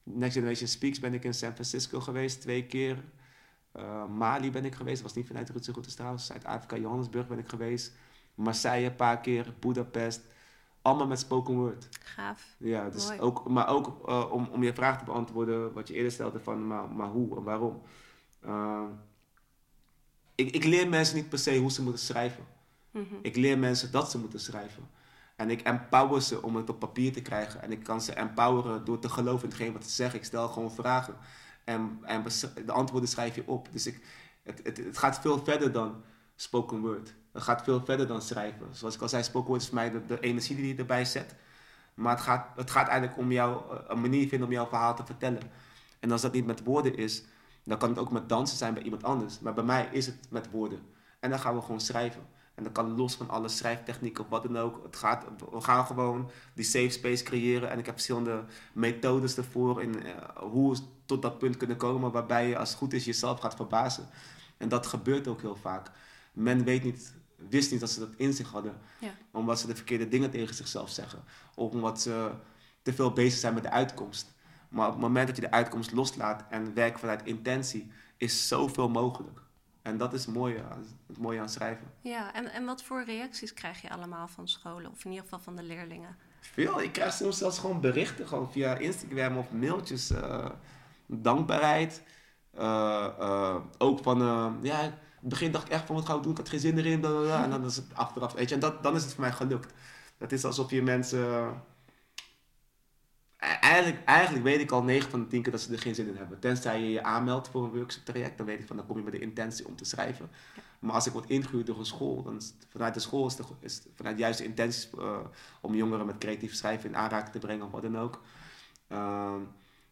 Speaker 2: Next Generation Speaks ben ik in San Francisco geweest, twee keer. Mali ben ik geweest, dat was niet vanuit de routes en routes trouwens. Zuid-Afrika, Johannesburg ben ik geweest. Marseille een paar keer, Budapest. Allemaal met spoken word.
Speaker 1: Gaaf.
Speaker 2: Ja, dus
Speaker 1: Mooi.
Speaker 2: ook, maar ook eh, om, om je vraag te beantwoorden, wat je eerder stelde van, maar, maar hoe en waarom. Eh, ik, ik leer mensen niet per se hoe ze moeten schrijven.
Speaker 1: Mhm.
Speaker 2: Ik leer mensen dat ze moeten schrijven. En ik empower ze om het op papier te krijgen. En ik kan ze empoweren door te geloven in hetgeen wat ze zeggen. Ik stel gewoon vragen. En, en de antwoorden schrijf je op. Dus ik, het, het, het gaat veel verder dan spoken word. Het gaat veel verder dan schrijven. Zoals ik al zei, spoken is voor mij de, de energie die je erbij zet. Maar het gaat, het gaat eigenlijk om jou, eh, een manier vinden om jouw verhaal te vertellen. En als dat niet met woorden is, dan kan het ook met dansen zijn bij iemand anders. Maar bij mij is het met woorden. En dan gaan we gewoon schrijven. En dat kan los van alle schrijftechnieken of wat dan ook. Het gaat, we gaan gewoon die safe space creëren. En ik heb verschillende methodes ervoor. In eh, hoe we tot dat punt kunnen komen waarbij je als het goed is jezelf gaat verbazen. En dat gebeurt ook heel vaak. Men weet niet, wist niet dat ze dat in zich hadden.
Speaker 1: Ja.
Speaker 2: Omdat ze de verkeerde dingen tegen zichzelf zeggen. Of omdat ze te veel bezig zijn met de uitkomst. Maar op het moment dat je de uitkomst loslaat en werkt vanuit intentie, is zoveel mogelijk. En dat is het mooie, aan- het mooie aan schrijven.
Speaker 1: Ja, en, en wat voor reacties krijg je allemaal van scholen? Of in ieder geval van de leerlingen?
Speaker 2: Veel. Ik krijg soms zelfs gewoon berichten gewoon via Instagram of mailtjes. eh, dankbaarheid. Eh, eh, ook van, ja, het begin dacht ik echt van wat ga ik doen? Ik had geen zin erin. bla, bla, bla. En dan is het achteraf, weet je. En dat, dan is het voor mij gelukt. Het is alsof je mensen... E- Eigenlijk, eigenlijk weet ik al 9 van de 10 keer dat ze er geen zin in hebben. Tenzij je je aanmeldt voor een workshop traject, dan weet ik van dan kom je met de intentie om te schrijven. Maar als ik word ingehuurd door een school, dan is het- vanuit de school is, de, is vanuit de intenties eh, om jongeren met creatief schrijven in aanraking te brengen of wat dan ook. Ehm,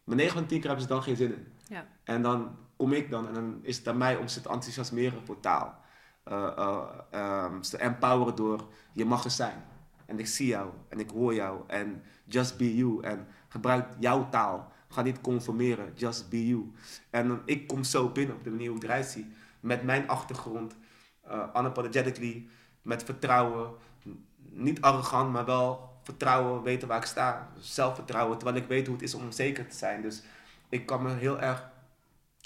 Speaker 2: maar 9 van de 10 keer hebben ze dan geen zin in.
Speaker 1: Ja.
Speaker 2: En dan kom ik dan en dan is het aan mij om ze te enthousiasmeren voor taal. Ehm, ze empoweren door je mag er zijn. En ik zie jou en ik hoor jou en just be you. En gebruik jouw taal. Ga niet conformeren, just be you. En ik kom zo binnen op de manier hoe ik eruit. Met mijn achtergrond, eh unapologetically, met vertrouwen. Niet arrogant, maar wel vertrouwen, weten waar ik sta. Zelfvertrouwen, terwijl ik weet hoe het is om onzeker te zijn. Dus ik kan me heel erg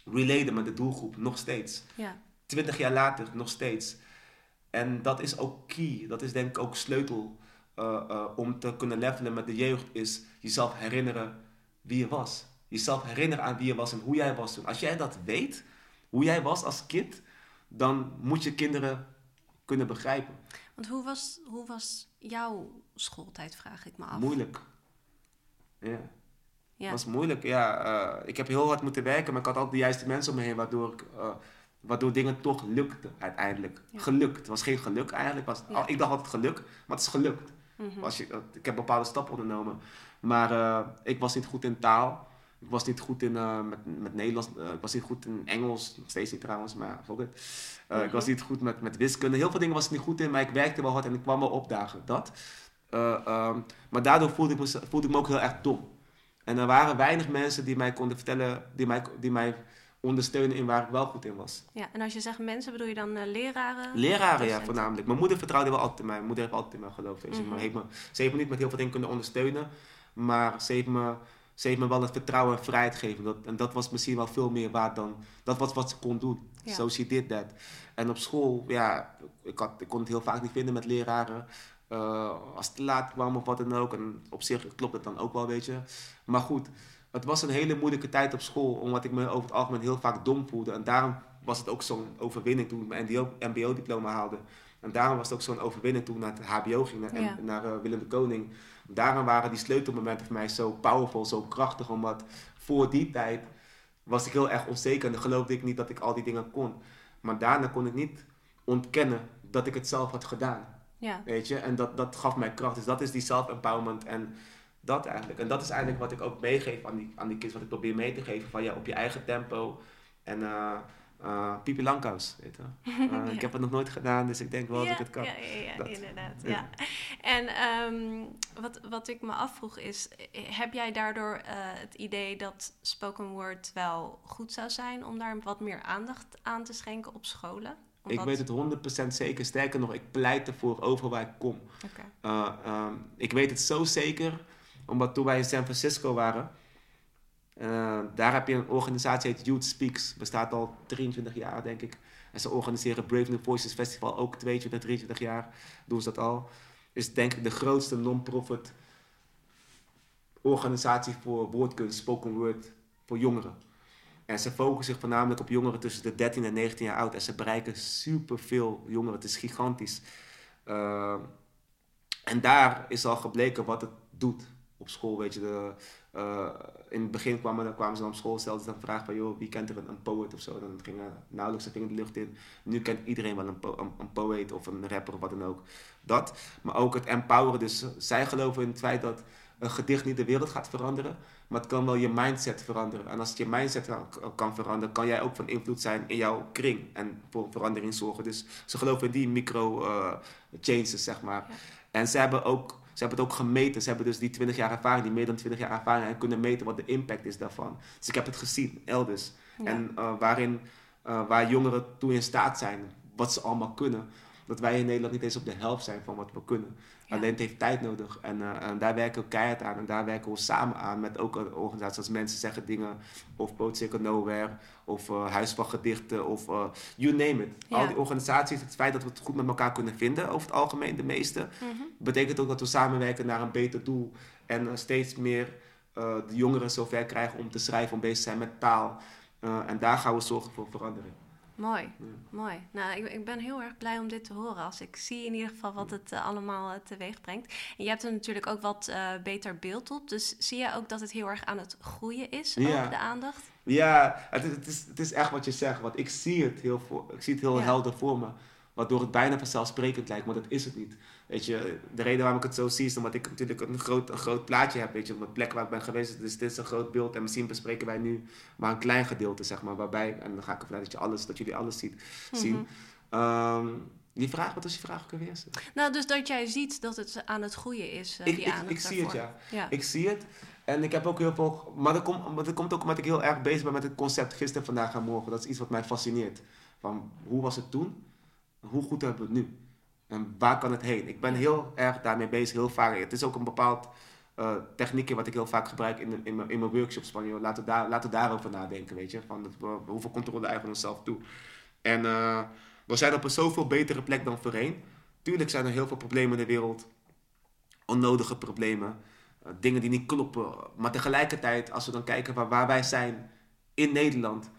Speaker 2: relaten met de doelgroep, nog steeds.
Speaker 1: Ja.
Speaker 2: Twintig jaar later, nog steeds. En dat is ook key. Dat is denk ik ook sleutel eh, eh, om te kunnen levelen met de jeugd. Is jezelf herinneren wie je was. jezelf herinneren aan wie je was en hoe jij was toen. Als jij dat weet, hoe jij was als kind, dan moet je kinderen kunnen begrijpen.
Speaker 1: Want hoe was, hoe was jouw schooltijd, vraag ik me af.
Speaker 2: Moeilijk. Ja.
Speaker 1: Ja.
Speaker 2: was moeilijk. Ja, eh, ik heb heel hard moeten werken, maar ik had altijd de juiste mensen om me heen, waardoor, ik, eh, waardoor dingen toch lukten uiteindelijk.
Speaker 1: Ja.
Speaker 2: Gelukt. Het was geen geluk eigenlijk. Was,
Speaker 1: Ja.
Speaker 2: Ik dacht altijd geluk, maar het is gelukt.
Speaker 1: Mhm.
Speaker 2: Als je, eh, ik heb bepaalde stappen ondernomen. Maar ik was niet goed in taal. Ik was niet goed in, met, met Nederlands. ik was niet goed in Engels. Nog steeds niet trouwens, maar fuck it. Ik was
Speaker 1: Mhm.
Speaker 2: niet goed met, met wiskunde. Heel veel dingen was ik niet goed in, maar ik werkte wel hard en ik kwam wel opdagen. Dat. Eh, ehm, maar daardoor voelde ik, me, voelde ik me ook heel erg dom. En er waren weinig mensen die mij konden vertellen, die mij, die mij ondersteunen in waar ik wel goed in was.
Speaker 1: Ja, en als je zegt mensen, bedoel je dan eh, leraren?
Speaker 2: Leraren, ja, voornamelijk. Mijn moeder vertrouwde wel altijd in mij. Mijn moeder heeft altijd in mij geloofd. Maar heeft me, ze heeft me niet met heel veel dingen kunnen ondersteunen. Maar ze heeft me, ze heeft me wel het vertrouwen en vrijheid gegeven. Dat, en dat was misschien wel veel meer waard dan... Dat was wat ze kon doen.
Speaker 1: Ja.
Speaker 2: So she did that. En op school, ja, ik, had, ik kon het heel vaak niet vinden met leraren. Eh, als het te laat kwam of wat dan ook. En op zich klopt het dan ook wel, weet je. Maar goed, het was een hele moeilijke tijd op school. Omdat ik me over het algemeen heel vaak dom voelde. En daarom was het ook zo'n overwinning toen ik mijn MBO-diploma haalde. En daarom was het ook zo'n overwinning toen ik naar het HBO ging, naar,
Speaker 1: Ja.
Speaker 2: naar eh, Willem de Koning. Daarom waren die sleutelmomenten voor mij zo powerful, zo krachtig. Omdat voor die tijd was ik heel erg onzeker en geloofde ik niet dat ik al die dingen kon. Maar daarna kon ik niet ontkennen dat ik het zelf had gedaan.
Speaker 1: Ja,
Speaker 2: Weet je, en dat, dat gaf mij kracht. Dus dat is die self-empowerment en dat eigenlijk. En dat is eigenlijk wat ik ook meegeef aan die, aan die kids, wat ik probeer mee te geven. Van ja, op je eigen tempo. En eh eh Pipi Langkous, weet je. Eh,
Speaker 1: Ja.
Speaker 2: Ik heb het nog nooit gedaan, dus ik denk wel
Speaker 1: ja,
Speaker 2: dat ik het kan.
Speaker 1: Ja, ja, inderdaad.
Speaker 2: Ja.
Speaker 1: En ehm, wat, wat ik me afvroeg is, heb jij daardoor het idee dat spoken word wel goed zou zijn om daar wat meer aandacht aan te schenken op scholen?
Speaker 2: Ik weet het 100% zeker. Sterker nog, ik pleit ervoor overal waar ik kom. Uh, um, ik weet het zo zeker, omdat toen wij in San Francisco waren, uh, daar heb je een organisatie die heet Youth Speaks, bestaat al 23 jaar denk ik. En ze organiseren Brave New Voices Festival ook 22, 23 jaar, doen ze dat al. Is denk ik de grootste non-profit organisatie voor woordkunst, spoken word, voor jongeren. En ze focussen zich voornamelijk op jongeren tussen de 13 en 19 jaar oud. En ze bereiken superveel jongeren. Het is gigantisch. Uh, en daar is al gebleken wat het doet op school. Weet je, de, uh, in het begin kwamen, kwamen ze op school, stelden ze dan vraag van, joh, wie kent er een, poet of zo? Dan gingen nauwelijks vinger de lucht in. Nu kent iedereen wel een, po een, poëet of een rapper of wat dan ook. Dat, maar ook het empoweren. Dus zij geloven in het feit dat een gedicht niet de wereld gaat veranderen, maar het kan wel je mindset veranderen. En als het je mindset kan, kan veranderen, kan jij ook van invloed zijn in jouw kring en voor verandering zorgen. Dus ze geloven in die micro-changes, uh, zeg maar. Ja. En ze hebben, ook, ze hebben het ook gemeten. Ze hebben dus die 20 jaar ervaring, die meer dan 20 jaar ervaring, en kunnen meten wat de impact is daarvan. Dus ik heb het gezien, elders. Ja. En uh, waarin, uh, waar jongeren toe in staat zijn, wat ze allemaal kunnen. Dat wij in Nederland niet eens op de helft zijn van wat we kunnen. Alleen het heeft tijd nodig. En, uh, en, daar werken we keihard aan. En daar werken we samen aan met ook organisaties als Mensen Zeggen Dingen. Of Poetry Nowhere. Of uh, Huis van Gedichten. Of uh, you name it. Ja. Al die organisaties. Het feit dat we het goed met elkaar kunnen vinden. Over het algemeen de meeste. Mm -hmm. Betekent ook dat we samenwerken naar een beter doel. En steeds meer de jongeren zover krijgen om te schrijven. Om bezig te zijn met taal. En daar gaan we zorgen voor verandering.
Speaker 1: Mooi, ja. mooi. Nou, ik, ik, ben heel erg blij om dit te horen. Als ik zie in ieder geval wat het uh, allemaal uh, teweeg brengt. En je hebt er natuurlijk ook wat uh, beter beeld op. Dus zie je ook dat het heel erg aan het groeien is,
Speaker 2: ja.
Speaker 1: de aandacht?
Speaker 2: Ja, het, het, is, het is echt wat je zegt. Want ik zie het heel, voor, ik zie het heel ja. helder voor me. Waardoor het bijna vanzelfsprekend lijkt, maar dat is het niet. Weet je, de reden waarom ik het zo zie is omdat ik natuurlijk een groot, een groot plaatje heb. Weet je, op de plek waar ik ben geweest. Dus dit is een groot beeld. En misschien bespreken wij nu maar een klein gedeelte, zeg maar. Waarbij, en dan ga ik ervan uit dat, je alles, dat jullie alles ziet, zien. Um, die vraag, wat was je vraag ook alweer?
Speaker 1: Nou, dus dat jij ziet dat het aan het groeien is, uh,
Speaker 2: ik,
Speaker 1: die
Speaker 2: ik, ik zie het, ja.
Speaker 1: ja.
Speaker 2: Ik zie het. En ik heb ook heel veel... Maar dat, komt, maar dat komt ook omdat ik heel erg bezig ben met het concept gisteren, vandaag en morgen. Dat is iets wat mij fascineert. Van, hoe was het toen? Hoe goed hebben we het nu? En waar kan het heen? Ik ben heel erg daarmee bezig, heel vaak. Het is ook een bepaald uh, techniekje wat ik heel vaak gebruik in, in, mijn, workshops. Van, joh, laten, we daarover nadenken, weet je. Van, hoeveel controle eigen onszelf toe. En uh, we zijn op een zoveel betere plek dan voorheen. Tuurlijk zijn er heel veel problemen in de wereld. Onnodige problemen. eh, dingen die niet kloppen. Maar tegelijkertijd, als we dan kijken waar wij zijn in Nederland,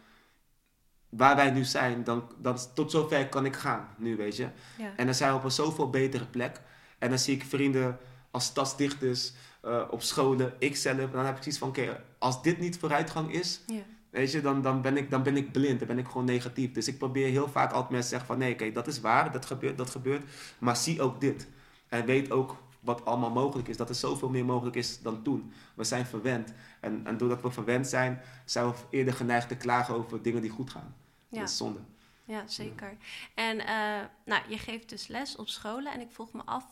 Speaker 2: waar wij nu zijn, dan, dan tot zover kan ik gaan nu, weet je.
Speaker 1: Ja.
Speaker 2: En dan zijn we op een zoveel betere plek. En dan zie ik vrienden als stadsdichters eh, op scholen, ikzelf. En dan heb ik zoiets van, oké, als dit niet vooruitgang is,
Speaker 1: Ja.
Speaker 2: weet je, dan, dan, ben ik, dan ben ik blind. Dan ben ik gewoon negatief. Dus ik probeer heel vaak altijd mensen te zeggen van, nee, oké, dat is waar, dat gebeurt, dat gebeurt. Maar zie ook dit. En weet ook wat allemaal mogelijk is. Dat er zoveel meer mogelijk is dan toen. We zijn verwend. En, en doordat we verwend zijn, zijn we eerder geneigd te klagen over dingen die goed gaan.
Speaker 1: Ja.
Speaker 2: Dat is zonde.
Speaker 1: Ja, zeker. En eh, nou, je geeft dus les op scholen en ik vroeg me af,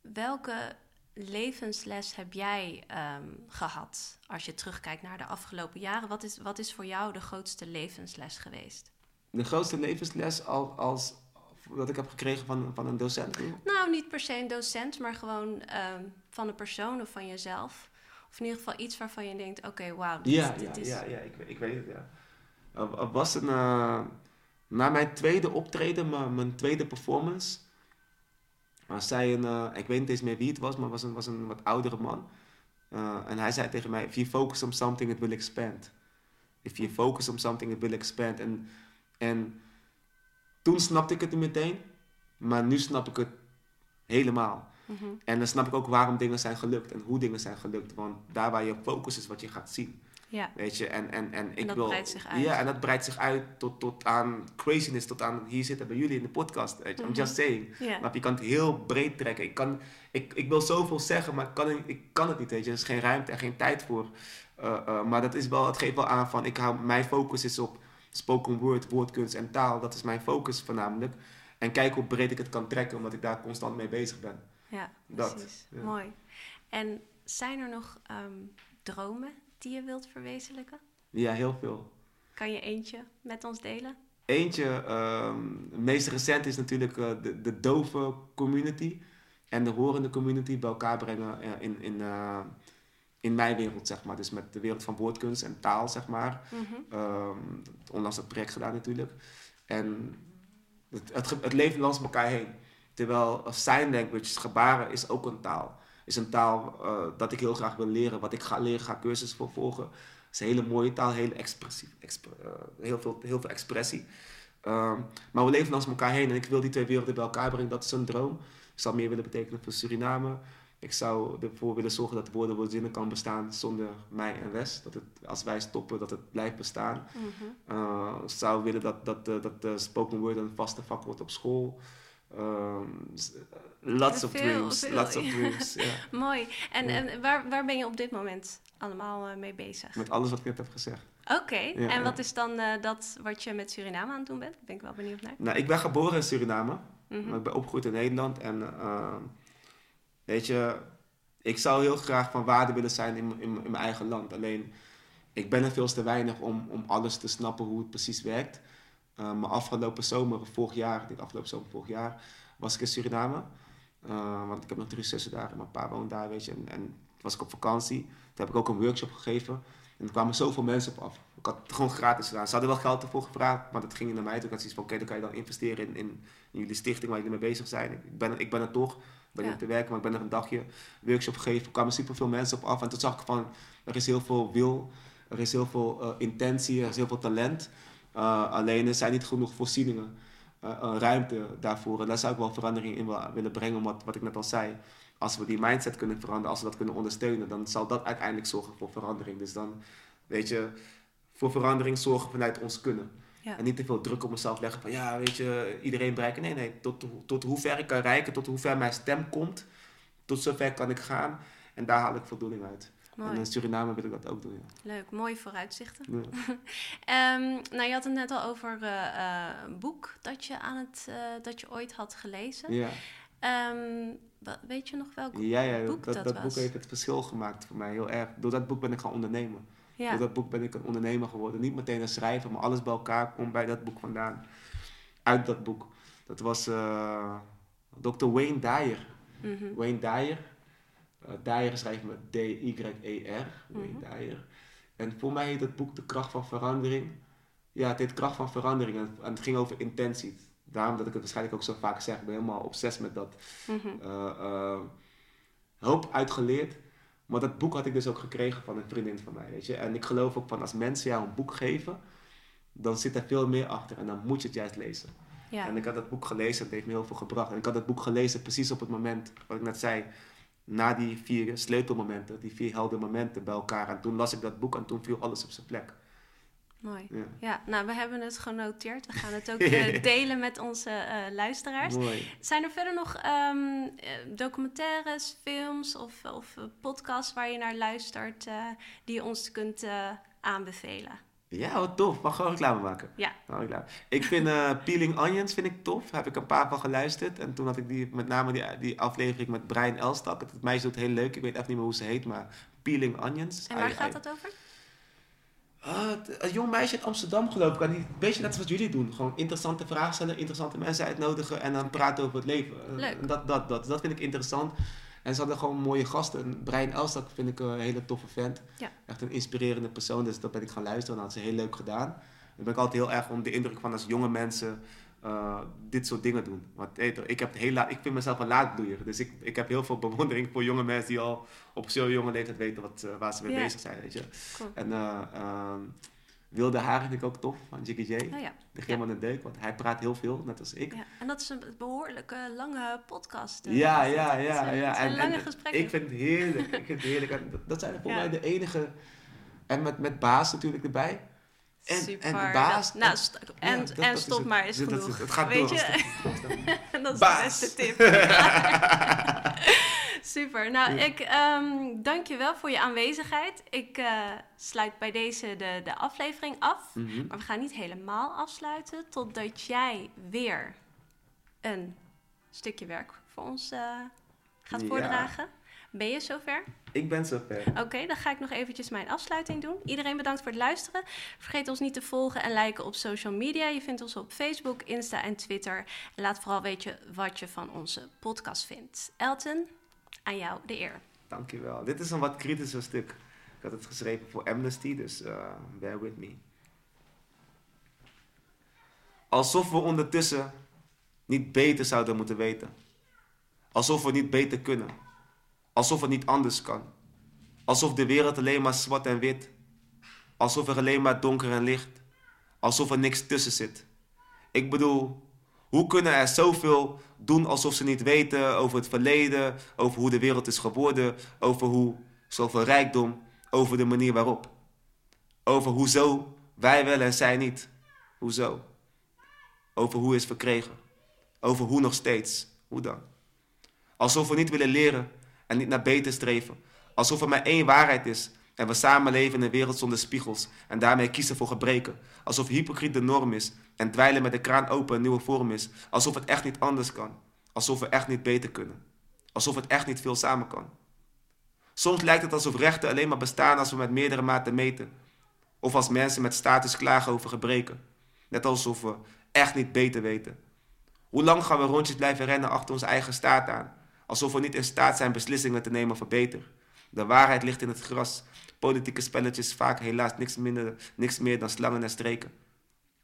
Speaker 1: welke levensles heb jij ehm, gehad als je terugkijkt naar de afgelopen jaren? Wat is, wat is voor jou de grootste levensles geweest?
Speaker 2: De grootste levensles al, als, dat ik heb gekregen van, van een docent.
Speaker 1: Nou, niet per se een docent, maar gewoon ehm, van een persoon of van jezelf. Of in ieder geval iets waarvan je denkt, oké, wauw, dit,
Speaker 2: Ja,
Speaker 1: dit
Speaker 2: ja,
Speaker 1: is...
Speaker 2: ja, ja ik, ik weet het, ja. Er, er was een... eh, na mijn tweede optreden, mijn, mijn tweede performance... Was zij een... eh, ik weet niet eens meer wie het was, maar was een, was een wat oudere man. Eh, en hij zei tegen mij... If you focus on something, it will expand. If you focus on something, it will expand. En, en toen snapte ik het niet meteen. Maar nu snap ik het helemaal.
Speaker 1: Mhm.
Speaker 2: En dan snap ik ook waarom dingen zijn gelukt en hoe dingen zijn gelukt. Want daar waar je focus is wat je gaat zien.
Speaker 1: Ja,
Speaker 2: Weet je, en, en, en ik
Speaker 1: dat
Speaker 2: wil.
Speaker 1: breidt zich uit.
Speaker 2: Ja, en dat breidt zich uit tot, tot aan craziness, tot aan hier zitten bij jullie in de podcast. Weet je. I'm
Speaker 1: Mhm.
Speaker 2: just saying. Maar je kan het heel breed trekken. Ik, kan, ik, ik wil zoveel zeggen, maar ik kan, het- ik kan het niet. Weet je. Er is geen ruimte en geen tijd voor. Eh, eh, maar dat is wel, het geeft wel aan van, ik hou, mijn focus is op spoken word, woordkunst en taal. Dat is mijn focus voornamelijk. En kijk hoe breed ik het kan trekken, omdat ik daar constant mee bezig ben.
Speaker 1: Ja,
Speaker 2: Dat,
Speaker 1: precies.
Speaker 2: ja.
Speaker 1: Mooi. En zijn er nog ehm, dromen die je wilt verwezenlijken?
Speaker 2: Ja, heel veel.
Speaker 1: Kan je eentje met ons delen?
Speaker 2: Eentje, ehm, het meest recent is natuurlijk eh, de, de dove community en de horende community bij elkaar brengen eh, in, in, eh, in mijn wereld, zeg maar. Dus met de wereld van woordkunst en taal, zeg maar.
Speaker 1: Mhm.
Speaker 2: Ehm, onlangs dat project gedaan natuurlijk. En het, het, het leeft langs elkaar heen. Terwijl eh, sign language, gebaren, is ook een taal. Is een taal eh, dat ik heel graag wil leren. Wat ik ga leren, ga cursus voor volgen. Het is een hele mooie taal, heel expressief. exp- eh, heel, veel, heel veel expressie. Ehm, maar we leven langs elkaar heen en ik wil die twee werelden bij elkaar brengen. Dat is een droom. Ik zou meer willen betekenen voor Suriname. Ik zou ervoor willen zorgen dat woorden voor zinnen kan bestaan zonder mij en Wes. Dat het, als wij stoppen, dat het blijft bestaan.
Speaker 1: Mhm.
Speaker 2: Uh, zou willen dat, dat, uh, dat de spoken word een vaste vak wordt op school. Um, lots of
Speaker 1: Veel,
Speaker 2: dreams.
Speaker 1: veel,
Speaker 2: Lots of
Speaker 1: ja.
Speaker 2: dreams. ja.
Speaker 1: Mooi. En,
Speaker 2: Ja.
Speaker 1: en waar, waar ben je op dit moment allemaal eh, mee bezig?
Speaker 2: Met alles wat ik net heb gezegd.
Speaker 1: Oké.
Speaker 2: Ja,
Speaker 1: en wat is dan eh, dat wat je met Suriname aan het doen bent? Daar ben ik wel benieuwd naar.
Speaker 2: Nou, ik ben geboren in Suriname.
Speaker 1: Mhm.
Speaker 2: Maar ik ben opgegroeid in Nederland. En uh, weet je, ik zou heel graag van waarde willen zijn in, in, mijn eigen land. Alleen, ik ben er veel te weinig om, om alles te snappen hoe het precies werkt. Uh, maar afgelopen zomer, vorig jaar, denk afgelopen zomer, vorig jaar, was ik in Suriname. Uh, want ik heb nog drie zussen daar en mijn pa woont daar, weet je. En, en was ik op vakantie. Toen heb ik ook een workshop gegeven. En er kwamen zoveel mensen op af. Ik had het gewoon gratis gedaan. Ze hadden wel geld ervoor gevraagd, maar dat ging naar mij. Toen had ik zoiets van, oké, dan kan je dan investeren in, in, in, jullie stichting waar jullie mee bezig zijn. Ik ben, ik ben er toch, ik ben
Speaker 1: Ja.
Speaker 2: niet te werken, maar ik ben er een dagje workshop gegeven. Er kwamen superveel mensen op af. En toen zag ik van, er is heel veel wil, er is heel veel uh, intentie, er is heel veel talent. Uh, alleen er zijn niet genoeg voorzieningen, uh, ruimte daarvoor. En daar zou ik wel verandering in wil, willen brengen, wat, wat ik net al zei. Als we die mindset kunnen veranderen, als we dat kunnen ondersteunen, dan zal dat uiteindelijk zorgen voor verandering. Dus dan, weet je, voor verandering zorgen vanuit ons kunnen.
Speaker 1: Ja.
Speaker 2: En niet te veel druk op mezelf leggen van, ja, weet je, iedereen bereiken. Nee, nee, tot, tot hoe ver ik kan reiken, tot hoe ver mijn stem komt, tot zover kan ik gaan. En daar haal ik voldoening uit.
Speaker 1: Mooi.
Speaker 2: En in Suriname wil ik dat ook doen, ja.
Speaker 1: Leuk, mooie vooruitzichten.
Speaker 2: Ja.
Speaker 1: Ehm, nou, je had het net al over eh, eh, een boek dat je, aan het, eh, dat je ooit had gelezen.
Speaker 2: Ja,
Speaker 1: Ehm, weet je nog welk
Speaker 2: ja, ja
Speaker 1: boek
Speaker 2: dat,
Speaker 1: dat,
Speaker 2: dat boek heeft het verschil gemaakt voor mij heel erg. Door dat boek ben ik gaan ondernemen.
Speaker 1: Ja,
Speaker 2: Door dat boek ben ik een ondernemer geworden. Niet meteen een schrijver, maar alles bij elkaar komt bij dat boek vandaan. Uit dat boek. Dat was eh Dr. Wayne Dyer.
Speaker 1: mhm.
Speaker 2: Wayne Dyer. Uh, Dyer schrijft met D-Y-E-R. Wayne
Speaker 1: Mhm.
Speaker 2: Dyer. En voor mij heet het boek De Kracht van Verandering. Ja, het heet Kracht van Verandering. En, het ging over intentie. Daarom dat ik het waarschijnlijk ook zo vaak zeg. Ik ben helemaal obsessief met dat. Uh, uh, hoop uitgeleerd. Maar dat boek had ik dus ook gekregen van een vriendin van mij, weet je. En ik geloof ook van als mensen jou een boek geven, dan zit er veel meer achter en dan moet je het juist lezen.
Speaker 1: Ja.
Speaker 2: En ik had dat boek gelezen, het heeft me heel veel gebracht. En ik had dat boek gelezen precies op het moment, wat ik net zei, na die vier sleutelmomenten, die vier helder momenten bij elkaar. En toen las ik dat boek en toen viel alles op zijn plek.
Speaker 1: Mooi.
Speaker 2: Ja.
Speaker 1: Ja, nou, we hebben het genoteerd. We gaan het ook eh, delen met onze eh, luisteraars.
Speaker 2: Mooi.
Speaker 1: Zijn er verder nog ehm, eh, documentaires, films of, of podcasts waar je naar luistert die je ons kunt aanbevelen?
Speaker 2: Ja, wat tof. Mag gewoon reclame maken?
Speaker 1: Ja.
Speaker 2: Reclame. Ik vind Peeling Onions vind ik tof. Daar heb ik een paar van geluisterd. En toen had ik die, met name die, die aflevering met Brian Elstak. Het meisje doet heel leuk. Ik weet echt niet meer hoe ze heet, maar Peeling Onions.
Speaker 1: En waar gaat dat over?
Speaker 2: Ah, een jong meisje uit Amsterdam geloof ik. Die, een beetje net zoals jullie doen. Gewoon interessante vragen stellen, interessante mensen uitnodigen en dan praten over het leven.
Speaker 1: Leuk.
Speaker 2: en Dat, dat, dat, dat vind ik interessant. En ze hadden gewoon mooie gasten. En Brian Elstak vind ik een hele toffe vent.
Speaker 1: Ja.
Speaker 2: Echt een inspirerende persoon. Dus dat ben ik gaan luisteren. En dat had ze heel leuk gedaan. Dan ben ik altijd heel erg onder de indruk van als jonge mensen eh, dit soort dingen doen. Want ik, heb heel laat, ik vind mezelf een laadbloeier. Dus ik, ik heb heel veel bewondering voor jonge mensen die al op zo'n jonge leeftijd weten wat, eh, waar ze mee
Speaker 1: Ja.
Speaker 2: bezig zijn. Weet je.
Speaker 1: Cool.
Speaker 2: En eh, ehm, Wilde Haren vind ik ook tof van Jiggy J.
Speaker 1: Oh ja.
Speaker 2: De Grim aan de Deuk, want hij praat heel veel, net als ik.
Speaker 1: ja. En dat is een behoorlijke lange podcast.
Speaker 2: Ja, ja, ja, ja. En,
Speaker 1: lange
Speaker 2: en
Speaker 1: gesprekken.
Speaker 2: ik vind het heerlijk. Ik vind het heerlijk. En dat- dat zijn volgens
Speaker 1: Ja.
Speaker 2: mij de enige. En met, met Baas natuurlijk erbij. En,
Speaker 1: Super.
Speaker 2: en Baas.
Speaker 1: Dat- nou, st- en,
Speaker 2: Ja, dat-
Speaker 1: en
Speaker 2: dat
Speaker 1: stop maar
Speaker 2: is
Speaker 1: genoeg.
Speaker 2: het. Het gaat
Speaker 1: Weet
Speaker 2: door.
Speaker 1: je? dat is
Speaker 2: Baas.
Speaker 1: de beste tip. Super. Nou,
Speaker 2: Ja.
Speaker 1: ik ehm, dank je wel voor je aanwezigheid. Ik eh, sluit bij deze de, de aflevering af.
Speaker 2: Mhm.
Speaker 1: Maar we gaan niet helemaal afsluiten totdat jij weer een stukje werk voor ons eh, gaat
Speaker 2: Ja.
Speaker 1: voordragen. Ben je zover?
Speaker 2: Ik ben zover.
Speaker 1: Oké, dan ga ik nog eventjes mijn afsluiting doen. Iedereen bedankt voor het luisteren. Vergeet ons niet te volgen en liken op social media. Je vindt ons op Facebook, Insta en Twitter. En laat vooral weten wat je van onze podcast vindt. Elton, aan jou de eer.
Speaker 2: Dankjewel. Dit is een wat kritischer stuk. Ik had het geschreven voor Amnesty, dus eh, bear with me. Alsof we ondertussen niet beter zouden moeten weten. Alsof we niet beter kunnen. Alsof het niet anders kan. Alsof de wereld alleen maar zwart en wit. Alsof er alleen maar donker en licht. Alsof er niks tussen zit. Ik bedoel, hoe kunnen er zoveel doen alsof ze niet weten over het verleden, over hoe de wereld is geworden, over hoe zoveel rijkdom, over de manier waarop. Over hoezo wij wel en zij niet. Hoezo? Over hoe is verkregen. Over hoe nog steeds. Hoe dan? Alsof we niet willen leren en niet naar beter streven. Alsof er maar één waarheid is en we samen leven in een wereld zonder spiegels en daarmee kiezen voor gebreken. Alsof hypocriet de norm is en dweilen met de kraan open een nieuwe vorm is. Alsof het echt niet anders kan. Alsof we echt niet beter kunnen. Alsof het echt niet veel samen kan. Soms lijkt het alsof rechten alleen maar bestaan als we met meerdere maten meten. Of als mensen met status klagen over gebreken. Net alsof we echt niet beter weten. Hoe lang gaan we rondjes blijven rennen achter onze eigen staat aan? Alsof we niet in staat zijn beslissingen te nemen voor beter. De waarheid ligt in het gras. Politieke spelletjes vaak helaas niks, minder, niks meer dan slangen en streken.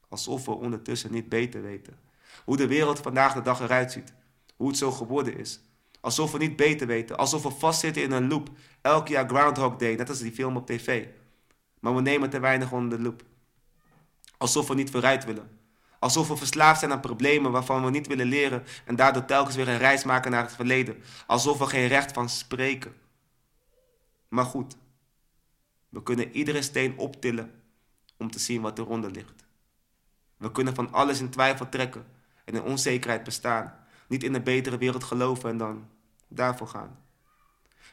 Speaker 2: Alsof we ondertussen niet beter weten. Hoe de wereld vandaag de dag eruit ziet. Hoe het zo geworden is. Alsof we niet beter weten. Alsof we vastzitten in een loop. Elk jaar Groundhog Day, net als die film op tv. Maar we nemen te weinig onder de loep. Alsof we niet vooruit willen. Alsof we verslaafd zijn aan problemen waarvan we niet willen leren en daardoor telkens weer een reis maken naar het verleden. Alsof we geen recht van spreken. Maar goed, we kunnen iedere steen optillen om te zien wat eronder ligt. We kunnen van alles in twijfel trekken en in onzekerheid bestaan. Niet in een betere wereld geloven en dan daarvoor gaan.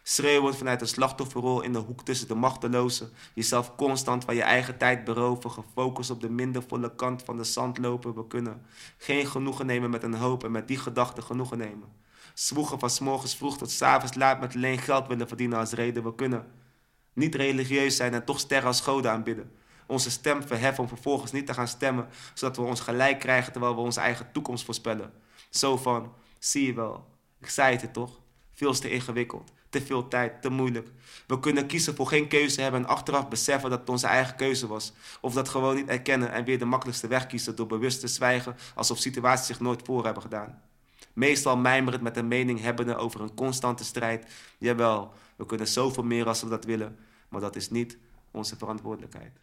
Speaker 2: Schreeuwend vanuit een slachtofferrol in de hoek tussen de machtelozen. Jezelf constant van je eigen tijd beroven. Gefocust op de minder volle kant van de zand lopen. We kunnen geen genoegen nemen met een hoop en met die gedachte genoegen nemen. Zwoegen van 's morgens vroeg tot 's avonds laat met alleen geld willen verdienen als reden. We kunnen niet religieus zijn en toch sterren als goden aanbidden. Onze stem verheffen om vervolgens niet te gaan stemmen, zodat we ons gelijk krijgen terwijl we onze eigen toekomst voorspellen. Zo van, zie je wel, ik zei het je toch, veel te ingewikkeld, te veel tijd, te moeilijk. We kunnen kiezen voor geen keuze hebben en achteraf beseffen dat het onze eigen keuze was. Of dat gewoon niet erkennen en weer de makkelijkste weg kiezen door bewust te zwijgen alsof situaties zich nooit voor hebben gedaan. Meestal mijmerend met een mening hebbende over een constante strijd. Jawel, we kunnen zoveel meer als we dat willen, maar dat is niet onze verantwoordelijkheid.